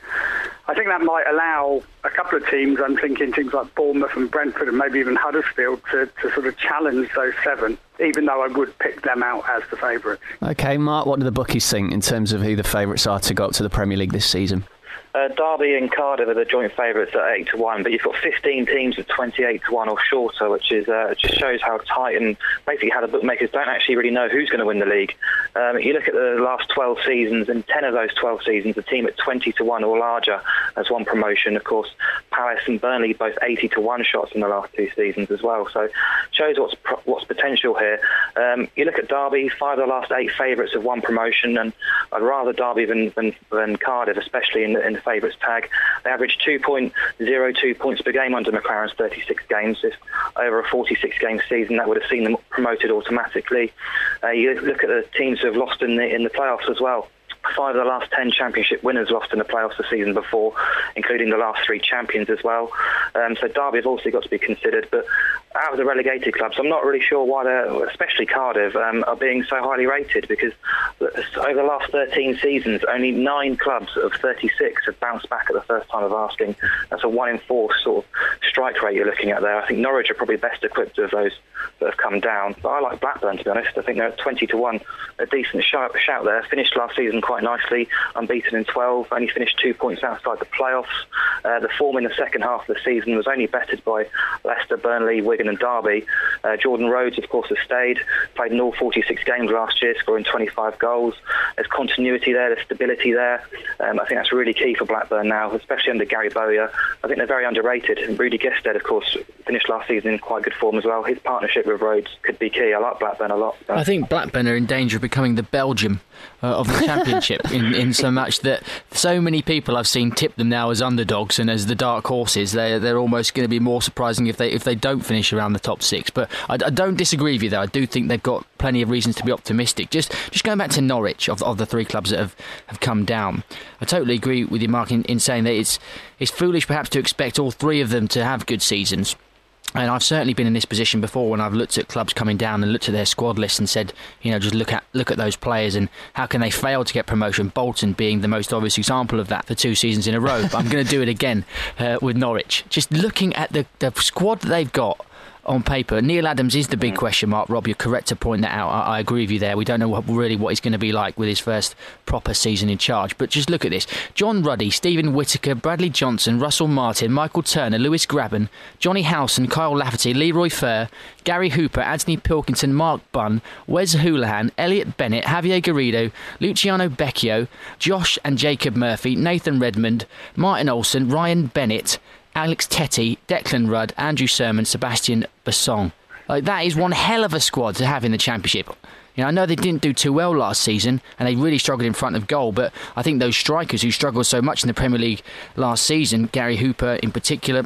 I think that might allow a couple of teams, I'm thinking teams like Bournemouth and Brentford and maybe even Huddersfield, to, to sort of challenge those seven, even though I would pick them out as the favourites. Okay, Mark, what do the bookies think in terms of who the favourites are to go up to the Premier League this season? Uh, Derby and Cardiff are the joint favourites at eight to one, but you've got 15 teams at 28 to one or shorter, which is uh, just shows how tight and basically how the bookmakers don't actually really know who's going to win the league. Um, you look at the last 12 seasons, and 10 of those 12 seasons, a team at 20 to one or larger has won promotion. Of course, Palace and Burnley both 80 to one shots in the last two seasons as well. So shows what's what's potential here. Um, you look at Derby, five of the last eight favourites have won promotion, and I'd rather Derby than than, than Cardiff, especially in in the favourites tag. They averaged 2.02 points per game under McClaren's 36 games. If over a 46 game season, that would have seen them promoted automatically. Uh, you look at the teams who have lost in the in the playoffs as well five of the last ten championship winners lost in the playoffs the season before, including the last three champions as well. Um, so Derby have also got to be considered. But out of the relegated clubs, I'm not really sure why they're, especially Cardiff, um, are being so highly rated because over the last 13 seasons, only nine clubs of 36 have bounced back at the first time of asking. That's a one in four sort of strike rate you're looking at there. I think Norwich are probably best equipped of those that have come down. But I like Blackburn, to be honest. I think they're 20 to 1, a decent shout, there. Finished last season quite nicely, unbeaten in 12, only finished two points outside the playoffs. Uh, the form in the second half of the season was only bettered by Leicester, Burnley, Wigan, and Derby. Uh, Jordan Rhodes, of course, has stayed, played in all 46 games last year, scoring 25 goals. There's continuity there, there's stability there. Um, I think that's really key for Blackburn now, especially under Gary Bowyer. I think they're very underrated. And Rudy Gestede, of course, finished last season in quite good form as well. His partnership with Rhodes could be key. I like Blackburn a lot. I think Blackburn are in danger of becoming the Belgium uh, of the championship in, in so much that so many people I've seen tip them now as underdogs and as the dark horses. They're, they're almost going to be more surprising if they if they don't finish around the top six. But I, I, don't disagree with you though. I do think they've got plenty of reasons to be optimistic. Just just going back to Norwich of, of the three clubs that have, have come down. I totally agree with you, Mark, in, in saying that it's it's foolish perhaps to expect all three of them to have good seasons. And I've certainly been in this position before when I've looked at clubs coming down and looked at their squad list and said, you know, just look at look at those players and how can they fail to get promotion? Bolton being the most obvious example of that for two seasons in a row. But I'm going to do it again uh, with Norwich. Just looking at the, the squad that they've got on paper. Neil Adams is the big mm. question mark. Rob, you're correct to point that out. I, I agree with you there. We don't know what, really what he's going to be like with his first proper season in charge. But just look at this: John Ruddy, Steven Whittaker, Bradley Johnson, Russell Martin, Michael Turner, Lewis Grabban, Jonny Howson, Kyle Lafferty, Leroy Fer, Gary Hooper, Anthony Pilkington, Mark Bunn, Wes Hoolahan, Elliot Bennett, Javier Garrido, Luciano Becchio, Josh and Jacob Murphy, Nathan Redmond, Martin Olsson, Ryan Bennett. Alex Tettey, Declan Rudd, Andrew Surman, Sebastian Bassong. Like that is one hell of a squad to have in the championship. You know, I know they didn't do too well last season, and they really struggled in front of goal. But I think those strikers who struggled so much in the Premier League last season, Gary Hooper in particular,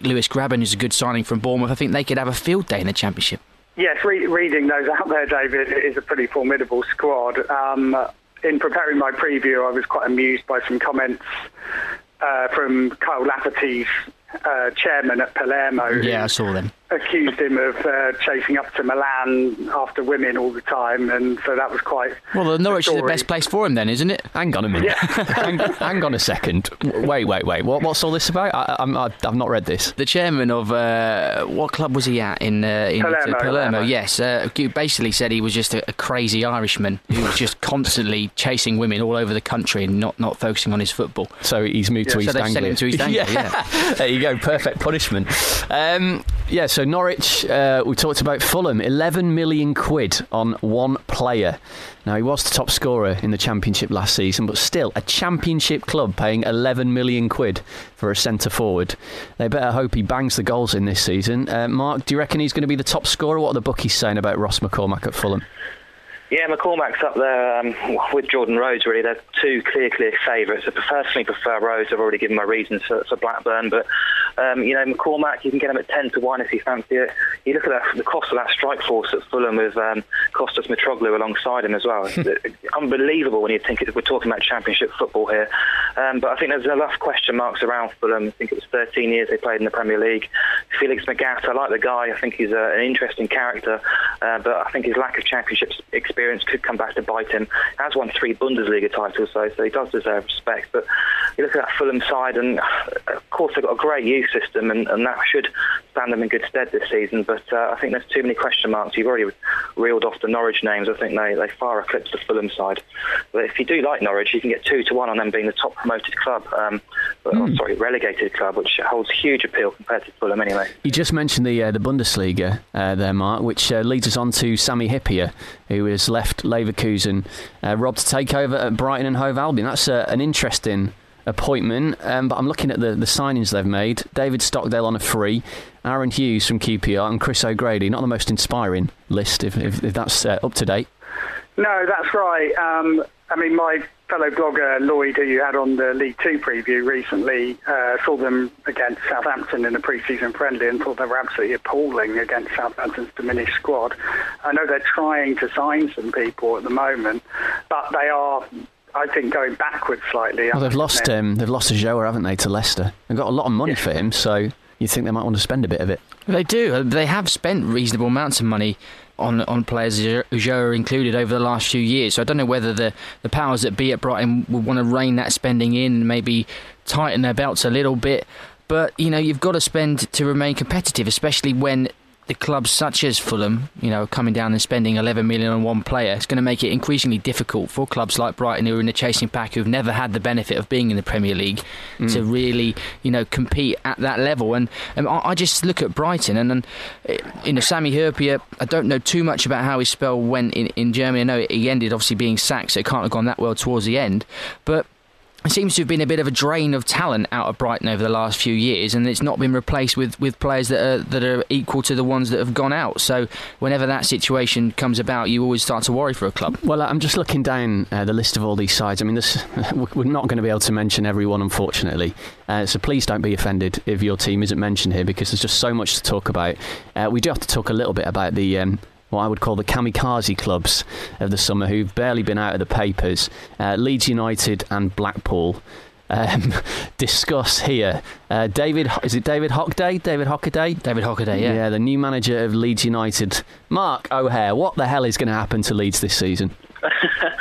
Lewis Grabban is a good signing from Bournemouth. I think they could have a field day in the championship. Yes, re- reading those out there, David, is a pretty formidable squad. Um, in preparing my preview, I was quite amused by some comments uh, from Kyle Lafferty's uh, chairman at Palermo. Yeah, I saw them accused him of uh, chasing up to Milan after women all the time, and so that was quite. Well, Norwich is the best place for him, then, isn't it? Hang on a minute. Yeah. hang, hang, on a second. Wait, wait, wait. What, what's all this about? I, have not read this. The chairman of uh, what club was he at in, uh, in Palermo? Palermo, yes. Uh, basically said he was just a, a, crazy Irishman who was just constantly chasing women all over the country and not, not focusing on his football. So he's moved yeah. to East so Anglia. Him to East Anglia. yeah. yeah. there you go. Perfect punishment. Um, yeah. So Norwich. Uh, we talked about Fulham, 11 million quid on one player. Now, he was the top scorer in the Championship last season, but still, a Championship club paying 11 million quid for a centre forward. They better hope he bangs the goals in this season. Uh, Mark, do you reckon he's going to be the top scorer? What are the bookies saying about Ross McCormack at Fulham? Yeah, McCormack's up there um, with Jordan Rhodes, really. They're two clear, clear favourites. I personally prefer Rhodes. I've already given my reasons for, for Blackburn. But, um, you know, McCormack, you can get him at 10 to 1 if you fancy it. You look at that, the cost of that strike force at Fulham with um, Kostas Mitroglou alongside him as well. unbelievable when you think we're talking about championship football here. Um, but I think there's enough question marks around Fulham. I think it was 13 years they played in the Premier League. Felix Magath, I like the guy. I think he's a, an interesting character. Uh, but I think his lack of championship experience experience could come back to bite him. He has won three Bundesliga titles, though, so he does deserve respect. But you look at that Fulham side, and of course they've got a great youth system, and, and that should stand them in good stead this season. But uh, I think there's too many question marks. You've already reeled off the Norwich names. I think they, they far eclipse the Fulham side. But if you do like Norwich, you can get two to one on them being the top promoted club. Um, but, mm. oh, sorry, relegated club, which holds huge appeal compared to Fulham anyway. You just mentioned the uh, the Bundesliga uh, there, Mark, which uh, leads us on to Sami Hyypiä, who has left Leverkusen, uh, Rob to take over at Brighton and Hove Albion. That's uh, an interesting appointment. Um, but I'm looking at the, the signings they've made. David Stockdale on a free, Aaron Hughes from QPR, and Chris O'Grady. Not the most inspiring list, if, if, if that's uh, up to date. No, that's right. Um, I mean, my fellow blogger Lloyd, who you had on the League Two preview recently, uh, saw them against Southampton in a pre-season friendly and thought they were absolutely appalling against Southampton's diminished squad. I know they're trying to sign some people at the moment, but they are I think going backwards slightly. Well, they've lost um, they've lost Ulloa, haven't they, to Leicester? They've got a lot of money for him, so you think they might want to spend a bit of it. They do. They have spent reasonable amounts of money on on players, Ulloa included, over the last few years. So I don't know whether the, the powers that be at Brighton would want to rein that spending in and maybe tighten their belts a little bit. But you know, you've got to spend to remain competitive, especially when the clubs such as Fulham, you know, coming down and spending 11 million on one player, it's going to make it increasingly difficult for clubs like Brighton, who are in the chasing pack, who've never had the benefit of being in the Premier League, mm. to really, you know, compete at that level. And, and I, I, just look at Brighton, and, and eh, you know, Sami Hyypiä, I don't know too much about how his spell went in, in Germany. I know he ended obviously being sacked, so it can't have gone that well towards the end, but seems to have been a bit of a drain of talent out of Brighton over the last few years, and it's not been replaced with, with players that are that are equal to the ones that have gone out. So whenever that situation comes about, you always start to worry for a club. Well, I'm just looking down uh, the list of all these sides. I mean, this, we're not going to be able to mention everyone, unfortunately. Uh, so please don't be offended if your team isn't mentioned here, because there's just so much to talk about. Uh, we do have to talk a little bit about the um, what I would call the kamikaze clubs of the summer who've barely been out of the papers. Uh, Leeds United and Blackpool. Um, discuss here. Uh, David, is it David Hockaday? David Hockaday? David Hockaday, yeah. Yeah, the new manager of Leeds United. Mark O'Hare, what the hell is going to happen to Leeds this season?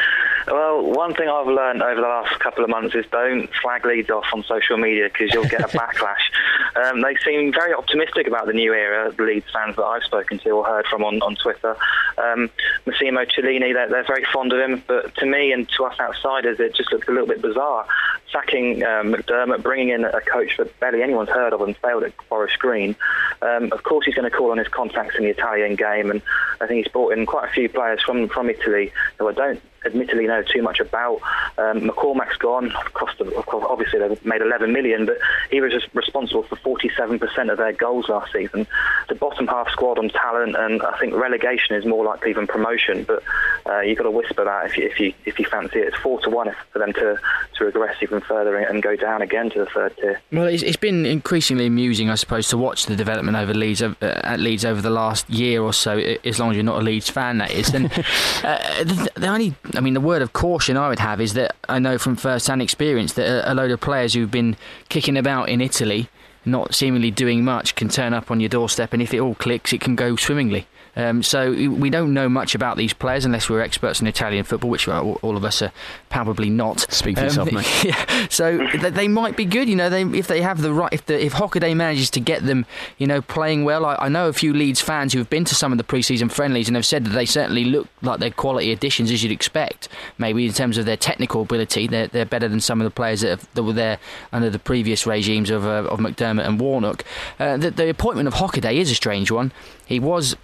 Well, one thing I've learned over the last couple of months is don't flag Leeds off on social media because you'll get a backlash. Um, they seem very optimistic about the new era, the Leeds fans that I've spoken to or heard from on, on Twitter. Um, Massimo Cellino, they're, they're very fond of him, but to me and to us outsiders, it just looks a little bit bizarre. Sacking um, McDermott, bringing in a coach that barely anyone's heard of and failed at Forest Green. Um, of course, he's going to call on his contacts in the Italian game, and I think he's brought in quite a few players from, from Italy who I don't admittedly know too much about. Um, McCormack's gone. Cost of, obviously they've made 11 million, but he was responsible for 47% of their goals last season. The bottom half squad on talent, and I think relegation is more likely than promotion. But uh, you've got to whisper that if you if you if you fancy it. It's four to one for them to to regress even further and go down again to the third tier. Well, it's, it's been increasingly amusing, I suppose, to watch the development over Leeds uh, at Leeds over the last year or so. As long as you're not a Leeds fan, that is. And uh, the, the only I mean, the word of caution I would have is that I know from first-hand experience that a, load of players who've been kicking about in Italy, not seemingly doing much, can turn up on your doorstep, and if it all clicks, it can go swimmingly. Um, so we don't know much about these players unless we're experts in Italian football, which all of us are probably not. Speak for um, yourself, mate. Yeah, so they might be good. You know, they, if they have the right, if the, if Hockaday manages to get them, you know, playing well. I, I, know a few Leeds fans who have been to some of the pre-season friendlies and have said that they certainly look like they're quality additions as you'd expect. Maybe in terms of their technical ability, they're, they're better than some of the players that, have, that were there under the previous regimes of uh, of McDermott and Warnock. Uh, the, the appointment of Hockaday is a strange one. He was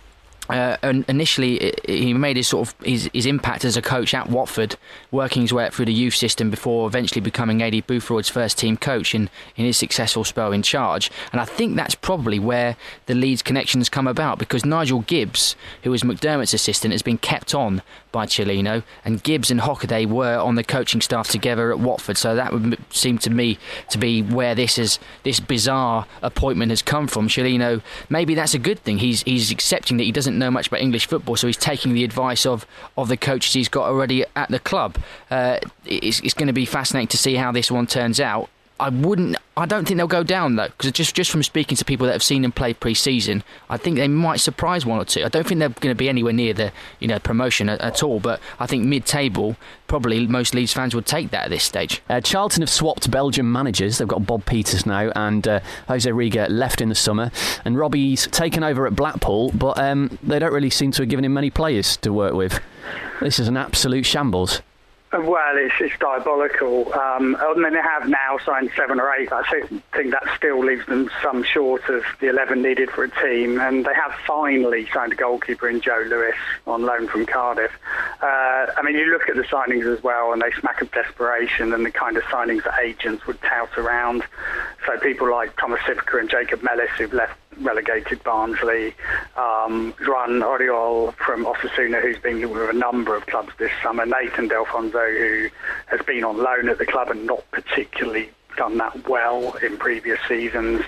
uh, initially, he made his sort of his, his, impact as a coach at Watford, working his way up through the youth system before eventually becoming Aidy Boothroyd's first team coach in, in his successful spell in charge. And I think that's probably where the Leeds connections come about because Nigel Gibbs, who was McDermott's assistant, has been kept on by Cellino, and Gibbs and Hockaday were on the coaching staff together at Watford. So that would seem to me to be where this is this bizarre appointment has come from. Cellino, maybe that's a good thing. He's he's accepting that he doesn't know much about English football, so he's taking the advice of of the coaches he's got already at the club. Uh, it's, it's going to be fascinating to see how this one turns out. I wouldn't. I don't think they'll go down though, because just just from speaking to people that have seen them play pre-season, I think they might surprise one or two. I don't think they're going to be anywhere near the you know promotion at, at all, but I think mid-table, probably most Leeds fans would take that at this stage. Uh, Charlton have swapped Belgian managers. They've got Bob Peeters now, and uh, Jose Riga left in the summer, and Robbie's taken over at Blackpool, but um, they don't really seem to have given him many players to work with. This is an absolute shambles. Well, it's, it's diabolical. Um, I mean, they have now signed seven or eight. I think that still leaves them some short of the 11 needed for a team. And they have finally signed a goalkeeper in Joe Lewis on loan from Cardiff. Uh, I mean, you look at the signings as well, and they smack of desperation and the kind of signings that agents would tout around. So people like Thomas Cywka and Jacob Mellis, who've left relegated Barnsley, um, Juan Oriol from Osasuna, who's been with a number of clubs this summer, Nathan Delfouneso, who has been on loan at the club and not particularly done that well in previous seasons.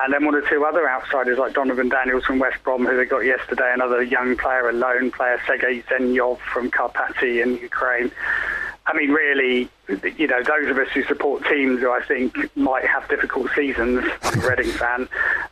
And then one or two other outsiders like Donervon Daniels from West Brom, who they got yesterday, another young player, a lone player, Sergei Zenjov from Karpaty in Ukraine. I mean, really, you know, those of us who support teams who I think might have difficult seasons, I'm a Reading fan,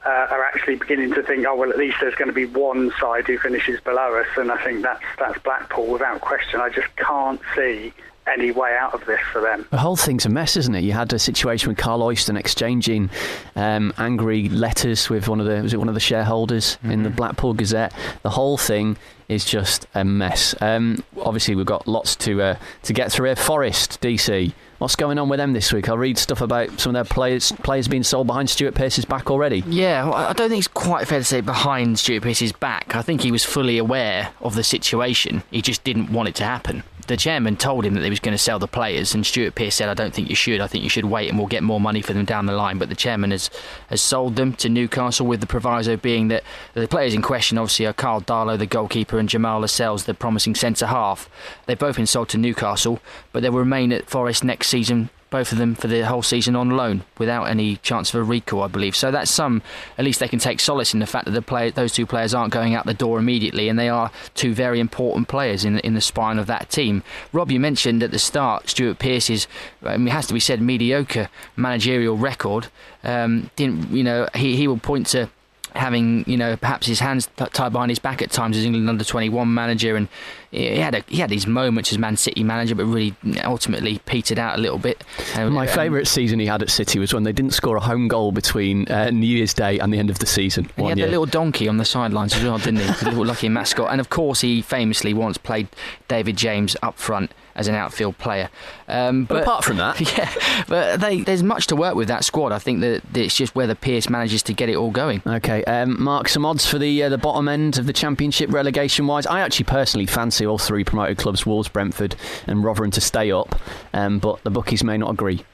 uh, are actually beginning to think, oh well, at least there's going to be one side who finishes below us, and I think that's that's Blackpool without question. I just can't see any way out of this for them. The whole thing's a mess, isn't it? You had a situation with Karl Oyston exchanging um, angry letters with one of the was it one of the shareholders mm-hmm. in the mm-hmm. Blackpool Gazette. The whole thing is just a mess. Um, obviously, we've got lots to uh, to get through here. Forest, DC. What's going on with them this week? I read stuff about some of their players players being sold behind Stuart Pearce's back already. Yeah, well, I don't think it's quite fair to say behind Stuart Pearce's back. I think he was fully aware of the situation. He just didn't want it to happen the chairman told him that he was going to sell the players, and Stuart Pearce said, "I don't think you should. I think you should wait, and we'll get more money for them down the line." But the chairman has has sold them to Newcastle, with the proviso being that the players in question, obviously, are Karl Darlow, the goalkeeper, and Jamal Lascelles, the promising centre half. They've both been sold to Newcastle, but they will remain at Forest next season both of them for the whole season on loan without any chance of a recall, I believe. So that's some, at least they can take solace in the fact that the play, those two players aren't going out the door immediately, and they are two very important players in in the spine of that team. Rob, you mentioned at the start Stuart Pearce's, I mean, it has to be said, mediocre managerial record. Um, didn't you know? He he will point to having you know perhaps his hands tied behind his back at times as England under 21 manager and he had a, he had these moments as Man City manager but really ultimately petered out a little bit. My um, favourite season he had at City was when they didn't score a home goal between uh, New Year's Day and the end of the season. He had year. the little donkey on the sidelines as well didn't he? The little lucky mascot. And of course he famously once played David James up front as an outfield player. Um, but, but, apart from that, yeah, but they, there's much to work with that squad. I think that it's just whether Pearce manages to get it all going. Okay, um, Mark, some odds for the uh, the bottom end of the championship relegation wise. I actually personally fancy all three promoted clubs, Wolves, Brentford, and Rotherham, to stay up, um, but the bookies may not agree.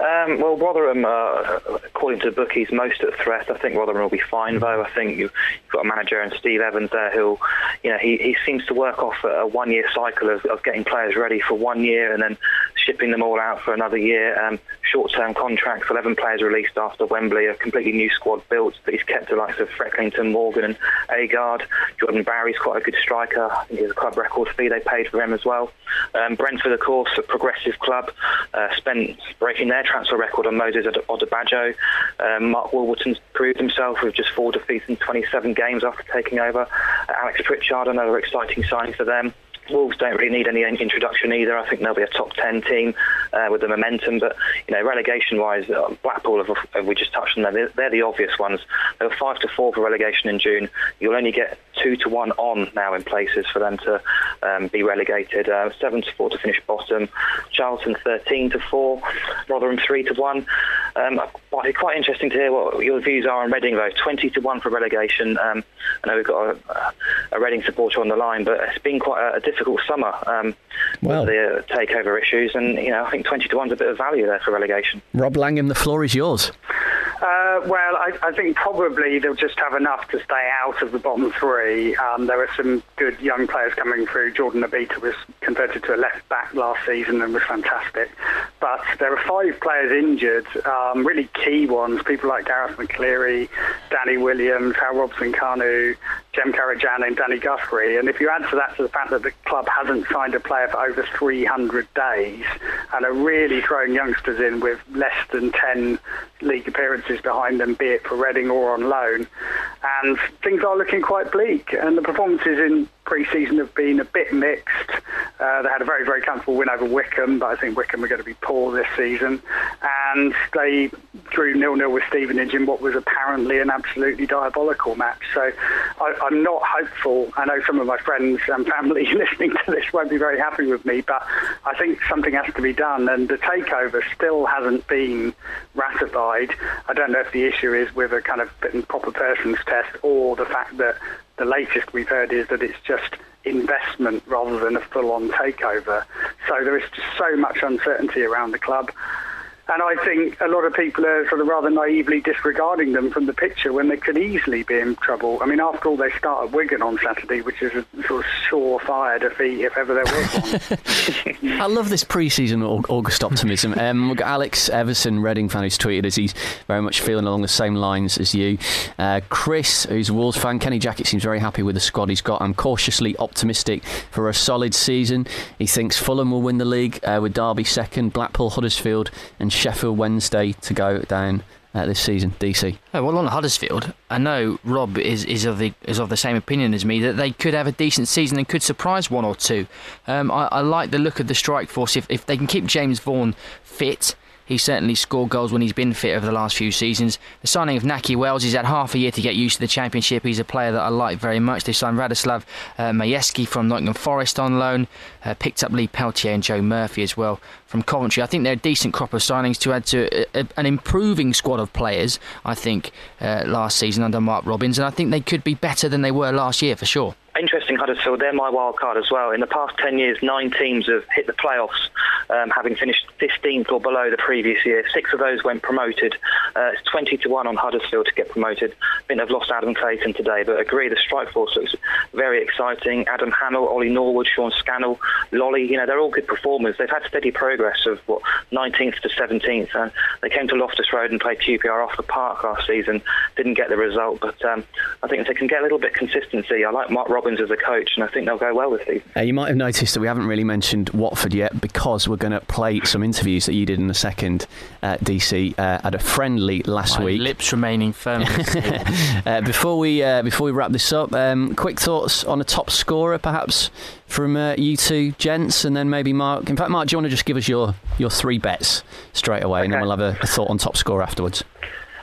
Um, well, Rotherham, uh, according to the bookies, most at threat. I think Rotherham will be fine, though. I think you've, got a manager and Steve Evans there who, you know, he, he seems to work off a one-year cycle of, of getting players ready for one year and then shipping them all out for another year. Um, short-term contracts, 11 players released after Wembley, a completely new squad built, but he's kept the likes of Frecklington, Morgan and Agard. Jordan Bowery's quite a good striker. I think he's a club record fee they paid for him as well. Um, Brentford, of course, a progressive club, uh, spent breaking their transfer record on Moses Odubajo. Um, Mark Warburton's proved himself with just four defeats in 27 games after taking over. Uh, Alex Pritchard, another exciting signing for them. Wolves don't really need any introduction either. I think they'll be a top 10 team uh, with the momentum. But, you know, relegation-wise, uh, Blackpool, have, have, we just touched on them, they're, they're, the obvious ones. They were 5 to 4 for relegation in June. You'll only get 2 to 1 on now in places for them to um, be relegated. Uh, 7 to 4 to finish bottom. Charlton 13 to 4. Rotherham 3 to 1. Um, it's quite interesting to hear what your views are on Reading, though. 20 to 1 for relegation. Um, I know we've got a, a Reading supporter on the line, but it's been quite a, a difficult summer um, well, with the uh, takeover issues, and you know I think 20 to 1 is a bit of value there for relegation. Rob Langham, the floor is yours. Uh, well, I, I, think probably they'll just have enough to stay out of the bottom three. Um, there are some good young players coming through. Jordan Obita was converted to a left back last season and was fantastic. But there are five players injured, um, really key ones. People like Garath McCleary, Danny Williams, Hal Robson Kanu, Jem Karacan and Danny Guthrie. And if you add to that to the fact that the club hasn't signed a player for over 300 days and are really throwing youngsters in with less than 10 league appearances behind them, be it for Reading or on loan, and things are looking quite bleak. And the performances in pre-season have been a bit mixed. Uh, they had a very, very comfortable win over Wycombe, but I think Wycombe are going to be poor this season. And they drew nil-nil with Stevenage in what was apparently an absolutely diabolical match. So I, am not hopeful. I know some of my friends and family listening to this won't be very happy with me, but I think something has to be done. And the takeover still hasn't been ratified. I don't know if the issue is with a kind of proper persons test or the fact that the latest we've heard is that it's just investment rather than a full-on takeover. So there is just so much uncertainty around the club. And I think a lot of people are sort of rather naively disregarding them from the picture when they could easily be in trouble. I mean, after all, they start at Wigan on Saturday, which is a sort of surefire defeat if ever there was one. I love this pre-season August optimism. Um, we've got Alex Everson, Reading fan, who's tweeted as he's very much feeling along the same lines as you. Uh, Chris, who's a Wolves fan, Kenny Jackett seems very happy with the squad he's got. I'm cautiously optimistic for a solid season. He thinks Fulham will win the league uh, with Derby second, Blackpool, Huddersfield, and Sheffield Wednesday to go down uh, this season. DC. Oh, well, on Huddersfield, I know Rob is, is of the is of the same opinion as me that they could have a decent season and could surprise one or two. Um, I, I, like the look of the strike force if if they can keep James Vaughan fit He's certainly scored goals when he's been fit over the last few seasons. The signing of Nahki Wells, he's had half a year to get used to the Championship. He's a player that I like very much. They signed Radoslav uh, Majewski from Nottingham Forest on loan, uh, picked up Lee Peltier and Joe Murphy as well from Coventry. I think they're a decent crop of signings to add to a, a, an improving squad of players, I think, uh, last season under Mark Robins, and I think they could be better than they were last year for sure interesting Huddersfield. They're my wild card as well. In the past 10 years, nine teams have hit the playoffs, um, having finished 15th or below the previous year. Six of those went promoted. Uh, it's 20 to 1 on Huddersfield to get promoted. I think they've lost Adam Clayton today, but agree the strike force looks very exciting. Adam Hammill, Ollie Norwood, Sean Scannell, Lolley, you know, they're all good performers. They've had steady progress of, what, 19th to 17th. And they came to Loftus Road and played QPR off the park last season. Didn't get the result, but um, I think if they can get a little bit consistency, I like Mark Robins as a coach, and I think they'll go well this season. Uh, you might have noticed that we haven't really mentioned Watford yet because we're going to play some interviews that you did in a second, uh, DC, uh, at a friendly last My week. Lips remaining firm. uh, before we uh, before we wrap this up, um, quick thoughts on a top scorer, perhaps from uh, you two gents, and then maybe Mark. In fact, Mark, do you want to just give us your your three bets straight away, okay. and then we'll have a, a thought on top score afterwards.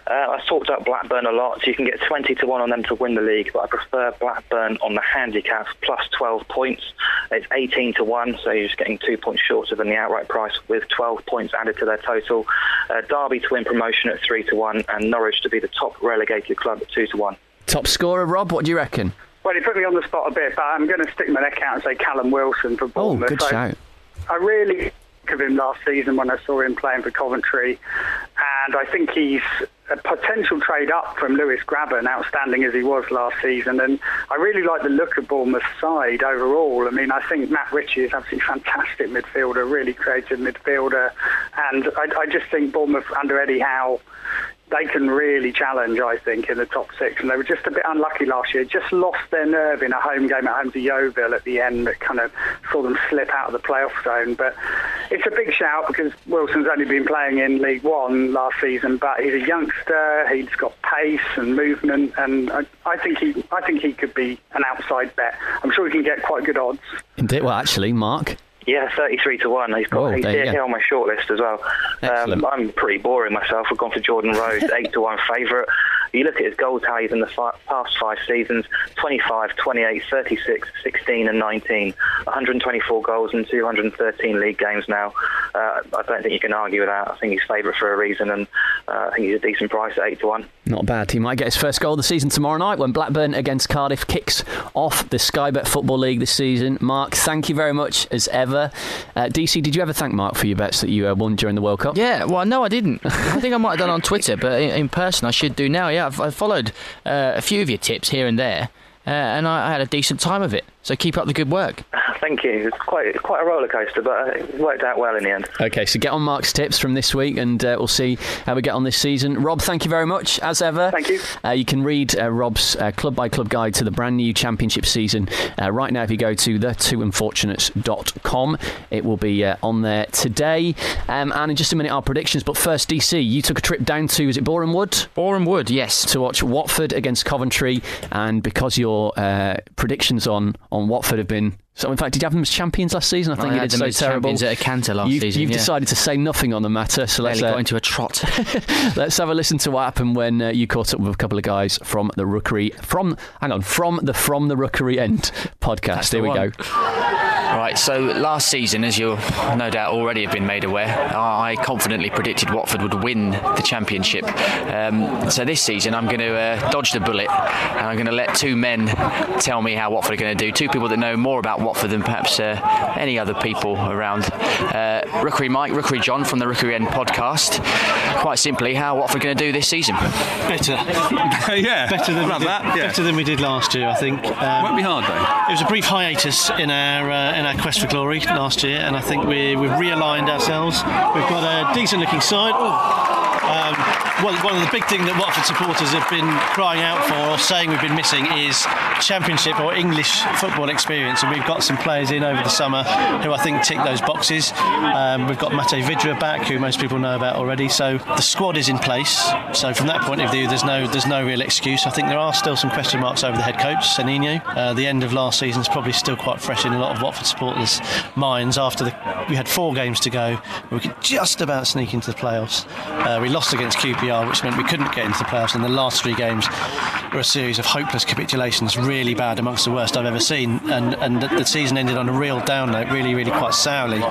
Uh, I talked up Blackburn a lot, so you can get 20 to 1 on them to win the league, but I prefer Blackburn on the handicap plus 12 points. It's 18 to 1, so you're just getting two points shorter than the outright price with 12 points added to their total. Uh, Derby to win promotion at 3 to 1, and Norwich to be the top relegated club at 2 to 1. Top scorer, Rob, what do you reckon? Well, he put me on the spot a bit, but I'm going to stick my neck out and say Callum Wilson for Bournemouth. Oh, good so shout. I really of him last season when I saw him playing for Coventry, and I think he's a potential trade up from Lewis Grabban, outstanding as he was last season. And I really like the look of Bournemouth's side overall. I mean, I think Matt Ritchie is absolutely fantastic midfielder, really creative midfielder. And I, I just think Bournemouth under Eddie Howe they can really challenge, I think, in the top six. And they were just a bit unlucky last year. Just lost their nerve in a home game at home to Yeovil at the end that kind of saw them slip out of the playoff zone. But it's a big shout because Wilson's only been playing in League One last season, but he's a youngster. He's got pace and movement, and I, I think he, I think he could be an outside bet. I'm sure he can get quite good odds. Indeed. Well, actually, Mark. Yeah, 33 to 1. He's got oh, he's here on my shortlist as well. Um, I'm pretty boring myself. I've gone for Jordan Rhodes, 8 to 1 favourite. You look at his goal tallies in the past five seasons 25, 28, 36, 16, and 19. 124 goals in 213 league games now. Uh, I don't think you can argue with that. I think he's favourite for a reason, and uh, I think he's a decent price at 8 to 1. Not bad. He might get his first goal of the season tomorrow night when Blackburn against Cardiff kicks off the Sky Bet Football League this season. Mark, thank you very much as ever. Uh, DC, did you ever thank Mark for your bets that you uh, won during the World Cup? Yeah, well, no, I didn't. I think I might have done on Twitter, but in, in person I should do now. Yeah, I've, I've followed uh, a few of your tips here and there, uh, and I, I had a decent time of it. So keep up the good work. Thank you. It's quite quite a roller coaster, but it worked out well in the end. Okay, so get on Mark's tips from this week, and uh, we'll see how we get on this season. Rob, thank you very much as ever. Thank you. Uh, you can read uh, Rob's uh, club by club guide to the brand new championship season uh, right now if you go to the2unfortunates.com. It will be uh, on there today. Um, and in just a minute, our predictions. But first, DC, you took a trip down to is it Boreham Wood? Boreham Wood, yes, to watch Watford against Coventry, and because your predictions on on Watford have been so, in fact, did you have them as champions last season? I think I you did so terrible. Champions at a canter last you've, season. You've yeah. decided to say nothing on the matter, so let's uh, go into a trot. let's have a listen to what happened when uh, you caught up with a couple of guys from the Rookery from hang on from the From the Rookery End podcast. That's Here we one. go. Right, so last season, as you'll no doubt already have been made aware, I confidently predicted Watford would win the championship. Um, so this season, I'm going to uh, dodge the bullet and I'm going to let two men tell me how Watford are going to do. Two people that know more about Watford than perhaps uh, any other people around. Uh, Rookery Mike, Rookery John from the Rookery End podcast. Quite simply, how Watford are going to do this season? Better. yeah. Better than, we did, that, yeah. better than we did last year, I think. Um, Won't be hard though. It was a brief hiatus in our uh, in our quest for glory last year, and I think we, we've realigned ourselves. We've got a decent looking side. Um, one, one of the big things that Watford supporters have been crying out for or saying we've been missing is championship or English football experience, and we've got some players in over the summer who I think tick those boxes. Um, we've got Mate Vydra back, who most people know about already. So the squad is in place. So from that point of view, there's no there's no real excuse. I think there are still some question marks over the head coach, Sannino. Uh, the end of last season is probably still quite fresh in a lot of Watford supporters' minds. After the, we had four games to go, we could just about sneak into the playoffs. Uh, we lost against QPR, which meant we couldn't get into the playoffs. And the last three games were a series of hopeless capitulations, really bad, amongst the worst I've ever seen. And and the, the season ended on a real down note, really, really quite sourly.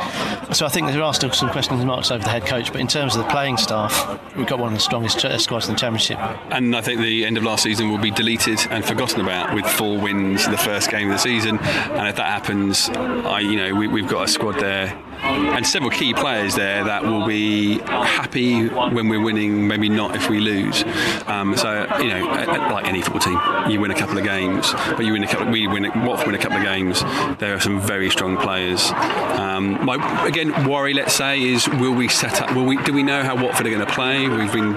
So I think there are still some question marks over the head coach. But in terms of the playing staff, we've got one of the strongest uh, squads in the championship. And I think the end of last season will be deleted and forgotten about with four wins in the first game of the season. And if that happens, I, you know, we, we've got a squad there and several key players there that will be happy when we're winning, maybe not if we lose. Um, so you know, like any football team, you win a couple of games, but you win a couple. We win. Watford win a couple of games. There are some very strong players. Um, my again worry, let's say, is will we set up? Will we? Do we know how Watford are going to play? We've been.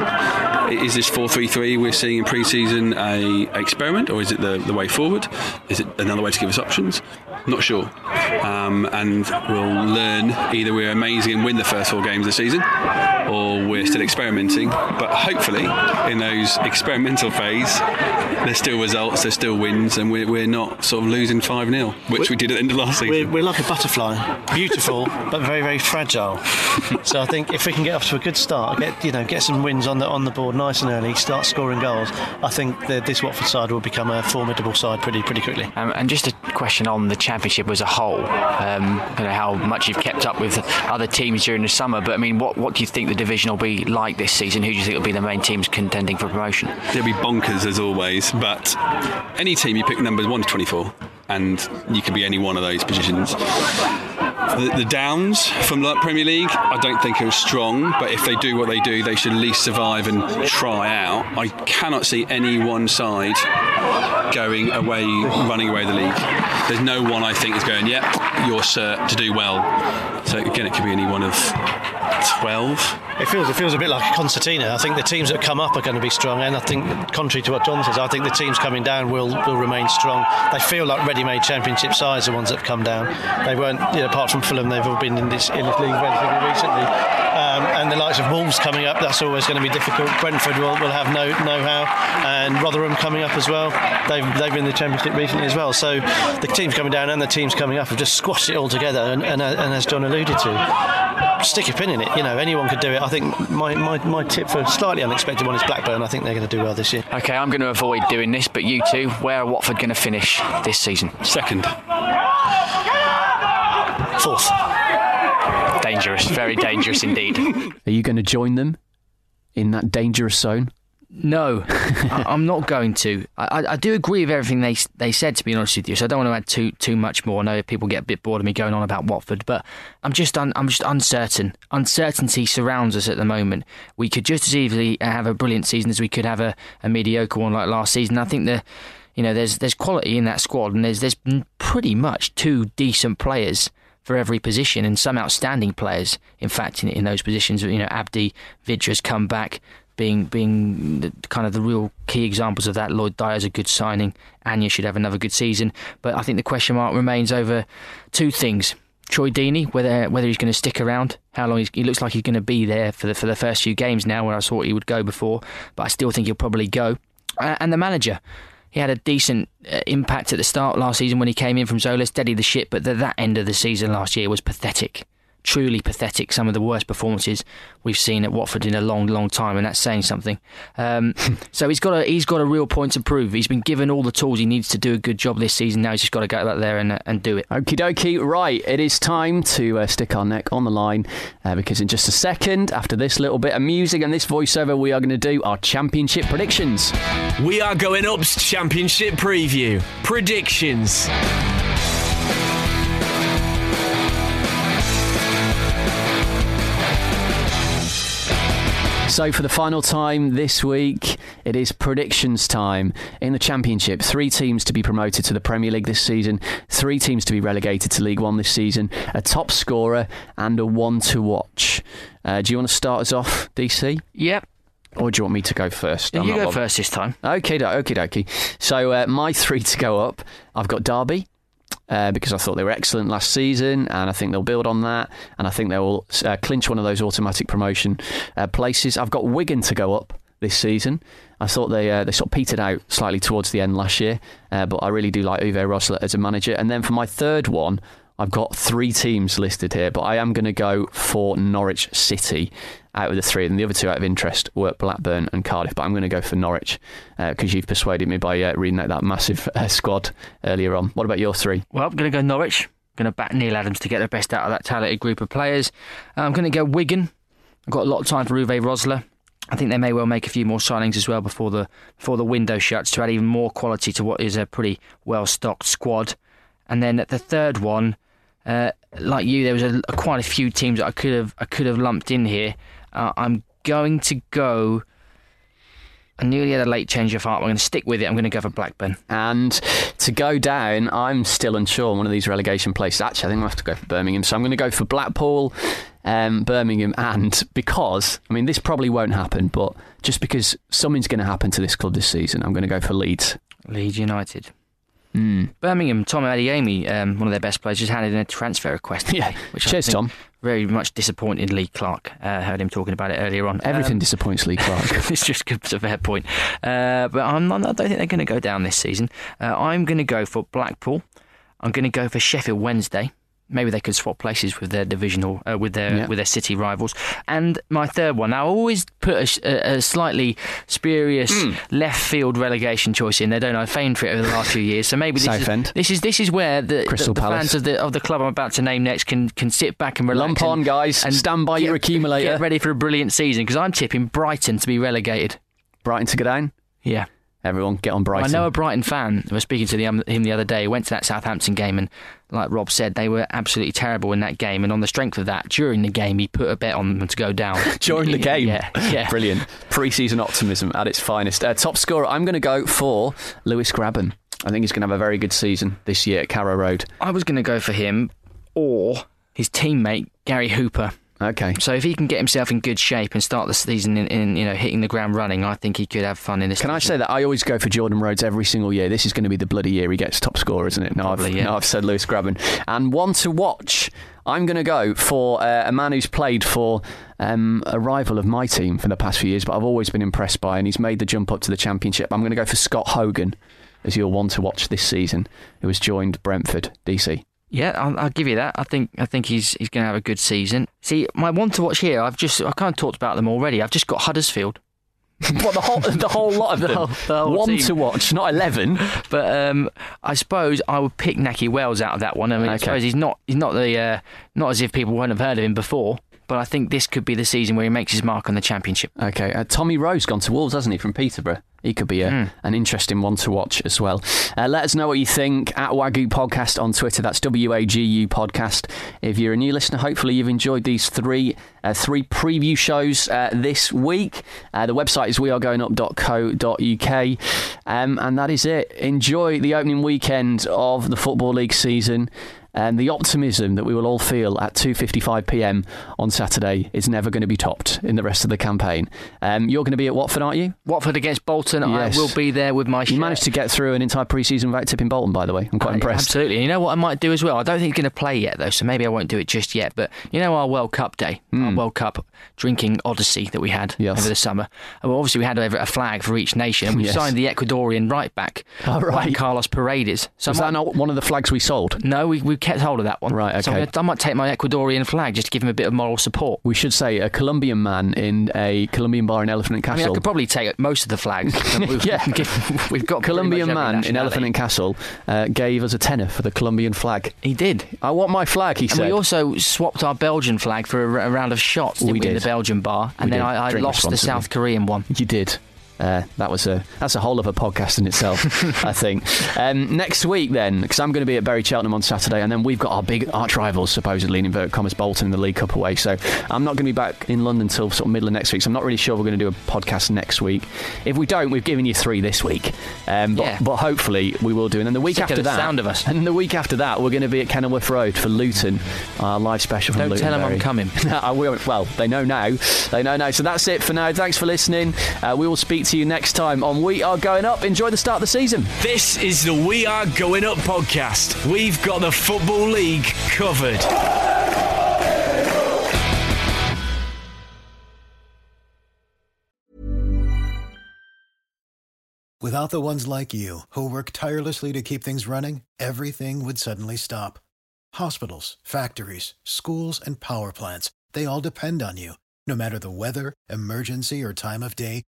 Is this four three three we're seeing in pre-season a experiment, or is it the, the way forward? Is it another way to give us options? Not sure. Um, and we'll learn either we're amazing and win the first four games of the season, or we're still experimenting. But hopefully, in those experimental phase, there's still results, there's still wins, and we're, we're not sort of losing 5 0, which we did at the end of last season. We're, we're like a butterfly, beautiful but very very fragile. so I think if we can get off to a good start, get you know get some wins on the on the board nice and early, start scoring goals, I think that this Watford side will become a formidable side pretty pretty quickly. Um, and just a question on the championship as a whole. Um, know how much you've kept up with other teams during the summer, but I mean, what what do you think the division will be like this season? Who do you think will be the main teams contending for promotion? It'll be bonkers as always, but any team you pick numbers 1 to 24, and you could be any one of those positions. The, the downs from the Premier League, I don't think are strong, but if they do what they do, they should at least survive and try out. I cannot see any one side going away, running away the league. There's no one I think is going, yep, you're cert to do well. So again, it could be any one of 12. It feels it feels a bit like a concertina. I think the teams that come up are going to be strong, and I think, contrary to what John says, I think the teams coming down will, will remain strong. They feel like ready-made championship sides, the ones that have come down. They weren't, you know, apart from Fulham, they've all been in this, in this league relatively recently. Um, and the likes of Wolves coming up, that's always going to be difficult. Brentford will, will have no know-how, and Rotherham coming up as well. They've they've been in the championship recently as well. So the teams coming down and the teams coming up have just squashed it all together. And, and, and as John alluded to, stick a pin in it. You know, anyone could do it. I think my, my, my tip for a slightly unexpected one is Blackburn. I think they're going to do well this year. Okay, I'm going to avoid doing this, but you two, where are Watford going to finish this season? Second. Fourth. Dangerous, very dangerous indeed. Are you going to join them in that dangerous zone? No, I, I'm not going to. I, I do agree with everything they they said. To be honest with you, so I don't want to add too too much more. I know people get a bit bored of me going on about Watford, but I'm just un, I'm just uncertain. Uncertainty surrounds us at the moment. We could just as easily have a brilliant season as we could have a, a mediocre one like last season. I think the you know there's there's quality in that squad, and there's there's pretty much two decent players for every position and some outstanding players. In fact, in, in those positions, you know, Abdi, Vydra's come back, being being the, kind of the real key examples of that. Lloyd Dyer's a good signing. Anya should have another good season, but I think the question mark remains over two things. Troy Deeney, whether whether he's going to stick around, how long he looks like he's going to be there for the for the first few games now. Where I thought he would go before, but I still think he'll probably go. Uh, and the manager, he had a decent uh, impact at the start last season when he came in from Zola, steadied the ship, but the, that end of the season last year was pathetic. Truly pathetic. Some of the worst performances we've seen at Watford in a long, long time, and that's saying something. Um, so he's got a he's got a real point to prove. He's been given all the tools he needs to do a good job this season. Now he's just got to go out there and uh, and do it. Okie dokie, right. It is time to uh, stick our neck on the line uh, because in just a second, after this little bit of music and this voiceover, we are going to do our championship predictions. We are going up's championship preview. Predictions. So, for the final time this week, it is predictions time in the Championship. Three teams to be promoted to the Premier League this season, three teams to be relegated to League One this season, a top scorer, and a one to watch. Uh, do you want to start us off, DC? Yep. Or do you want me to go first? Yeah, you go bothered. first this time. Okay, okay, okay. So uh, my three to go up, I've got Derby. Uh, because I thought they were excellent last season, and I think they'll build on that, and I think they will uh, clinch one of those automatic promotion uh, places. I've got Wigan to go up this season. I thought they uh, they sort of petered out slightly towards the end last year, uh, but I really do like Uwe Rosler as a manager. And then for my third one, I've got three teams listed here, but I am going to go for Norwich City out of the three, and the other two out of interest were Blackburn and Cardiff. But I'm going to go for Norwich because you've persuaded me by uh, reading out that massive uh, squad earlier on. What about your three? Well, I'm going to go Norwich. I'm going to back Neil Adams to get the best out of that talented group of players. Uh, I'm going to go Wigan. I've got a lot of time for Uwe Rosler. I think they may well make a few more signings as well before the before the window shuts to add even more quality to what is a pretty well stocked squad. And then at the third one, uh, like you, there was a, a, quite a few teams that I could have I could have lumped in here. Uh, I'm going to go. I nearly had a late change of heart. I'm going to stick with it. I'm going to go for Blackburn. And to go down, I'm still unsure on one of these relegation places. Actually, I think I have to go for Birmingham. So I'm going to go for Blackpool, um, Birmingham, and because, I mean, this probably won't happen, but just because something's going to happen to this club this season, I'm going to go for Leeds. Leeds United. Mm. Birmingham, Tom Adeyemi, um, one of their best players, just handed in a transfer request. Yeah, which cheers, I Tom. Very much disappointed Lee Clark. Uh, heard him talking about it earlier on. Everything Um, disappoints Lee Clark. it's just it's a fair point. Uh, but I'm, I'm, I don't think they're going to go down this season. Uh, I'm going to go for Blackpool. I'm going to go for Sheffield Wednesday. Maybe they could swap places with their divisional, uh, with their Yeah. with their city rivals. And my third one. Now, I always put a, a, slightly spurious Hmm. left field relegation choice in there, don't I? Famed for it over the last few years. So maybe this is, this is this is where the, Crystal the, the Palace. fans of the of the club I'm about to name next can can sit back and relax. Lump on, and- guys. and Stand by get- your accumulator. Get ready for a brilliant season because I'm tipping Brighton to be relegated. Brighton to go down? Yeah. Everyone get on Brighton. I know a Brighton fan. I was speaking to the, um, him the other day. Went to that Southampton game, and like Rob said, they were absolutely terrible in that game. And on the strength of that, during the game, he put a bet on them to go down during the game. Yeah, yeah. Brilliant. Pre-season optimism at its finest. Uh, top scorer, I'm going to go for Lewis Grabban. I think he's going to have a very good season this year at Carrow Road. I was going to go for him or his teammate Gary Hooper. Okay. So if he can get himself in good shape and start the season in, in you know hitting the ground running, I think he could have fun in this. Can I say that I always go for Jordan Rhodes every single year? This is going to be the bloody year he gets top scorer, isn't it? No, I've, yeah. no, I've said Lewis Grabban. And one to watch, I'm going to go for uh, a man who's played for um, a rival of my team for the past few years, but I've always been impressed by, and he's made the jump up to the Championship. I'm going to go for Scott Hogan as your one to watch this season, who has joined Brentford, DC. Yeah, I'll, I'll give you that. I think I think he's he's going to have a good season. See, my one to watch here, I've just I kind of talked about them already. I've just got Huddersfield. what the whole the whole lot of The them? whole- the whole one team. to watch, not eleven. But um, I suppose I would pick Nahki Wells out of that one. I mean, I suppose he's not he's not the uh, not as if people wouldn't have heard of him before. But I think this could be the season where he makes his mark on the championship. Okay, uh, Tommy Rowe gone to Wolves, hasn't he, from Peterborough? He could be a, Hmm. an interesting one to watch as well. Uh, let us know what you think at WAGU Podcast on Twitter. That's W A G U Podcast. If you're a new listener, hopefully you've enjoyed these three uh, three preview shows uh, this week. Uh, the website is wearegoingup.co.uk, um, and that is it. Enjoy the opening weekend of the Football League season. And the optimism that we will all feel at 2:55 p.m. on Saturday is never going to be topped in the rest of the campaign. Um, you're going to be at Watford, aren't you? Watford against Bolton. Yes. I will be there with my. You shirt. managed to get through an entire pre-season without tipping Bolton, by the way. I'm quite Uh, impressed. Absolutely. You know what I might do as well? I don't think he's going to play yet, though, so maybe I won't do it just yet. But you know our World Cup day, our World Cup drinking odyssey that we had Hmm. Yes. over the summer? Well, obviously, we had a a flag for each nation, and we Yes. signed the Ecuadorian right back, Oh, right. Carlos Paredes. So Was I that not one of the flags we sold? No, we, we kept hold of that one. Right, So okay. gonna- I might take my Ecuadorian flag just to give him a bit of moral support. We should say a Colombian man in a Colombian bar in Elephant and I Castle. mean, I could probably take most of the flags. we've, yeah, we've got Colombian man in. Elephant and Castle uh, gave us a tenner for the Colombian flag. He did. I want my flag. He And said. we also swapped our Belgian flag for a, a round of shots We we, in did. the Belgian bar, and We then did. I, I lost the. South Korean one. You did. Uh, that was a that's a whole other podcast in itself, I think. Um, next week, then, because I'm going to be at Bury Cheltenham on Saturday, and then we've got our big arch rivals, supposedly in inverted commas, Bolton in the League Cup away. So I'm not going to be back in London until sort of middle of next week. So I'm not really sure we're going to do a podcast next week. If we don't, we've given you three this week, um, but, Yeah. but hopefully we will do. And then the week Sick after the that, sound of us. and the week after that, we're going to be at Kenilworth Road for Luton, our live special from Don't Luton. tell 'em I'm coming. I will. Well, they know now. They know now. So that's it for now. Thanks for listening. Uh, we will speak to you next time on We Are Going Up. Enjoy the start of the season. This is the We Are Going Up podcast. We've got the Football League covered. Without the ones like you, who work tirelessly to keep things running, everything would suddenly stop. Hospitals, factories, schools, and power plants, they all depend on you. No matter the weather, emergency, or time of day,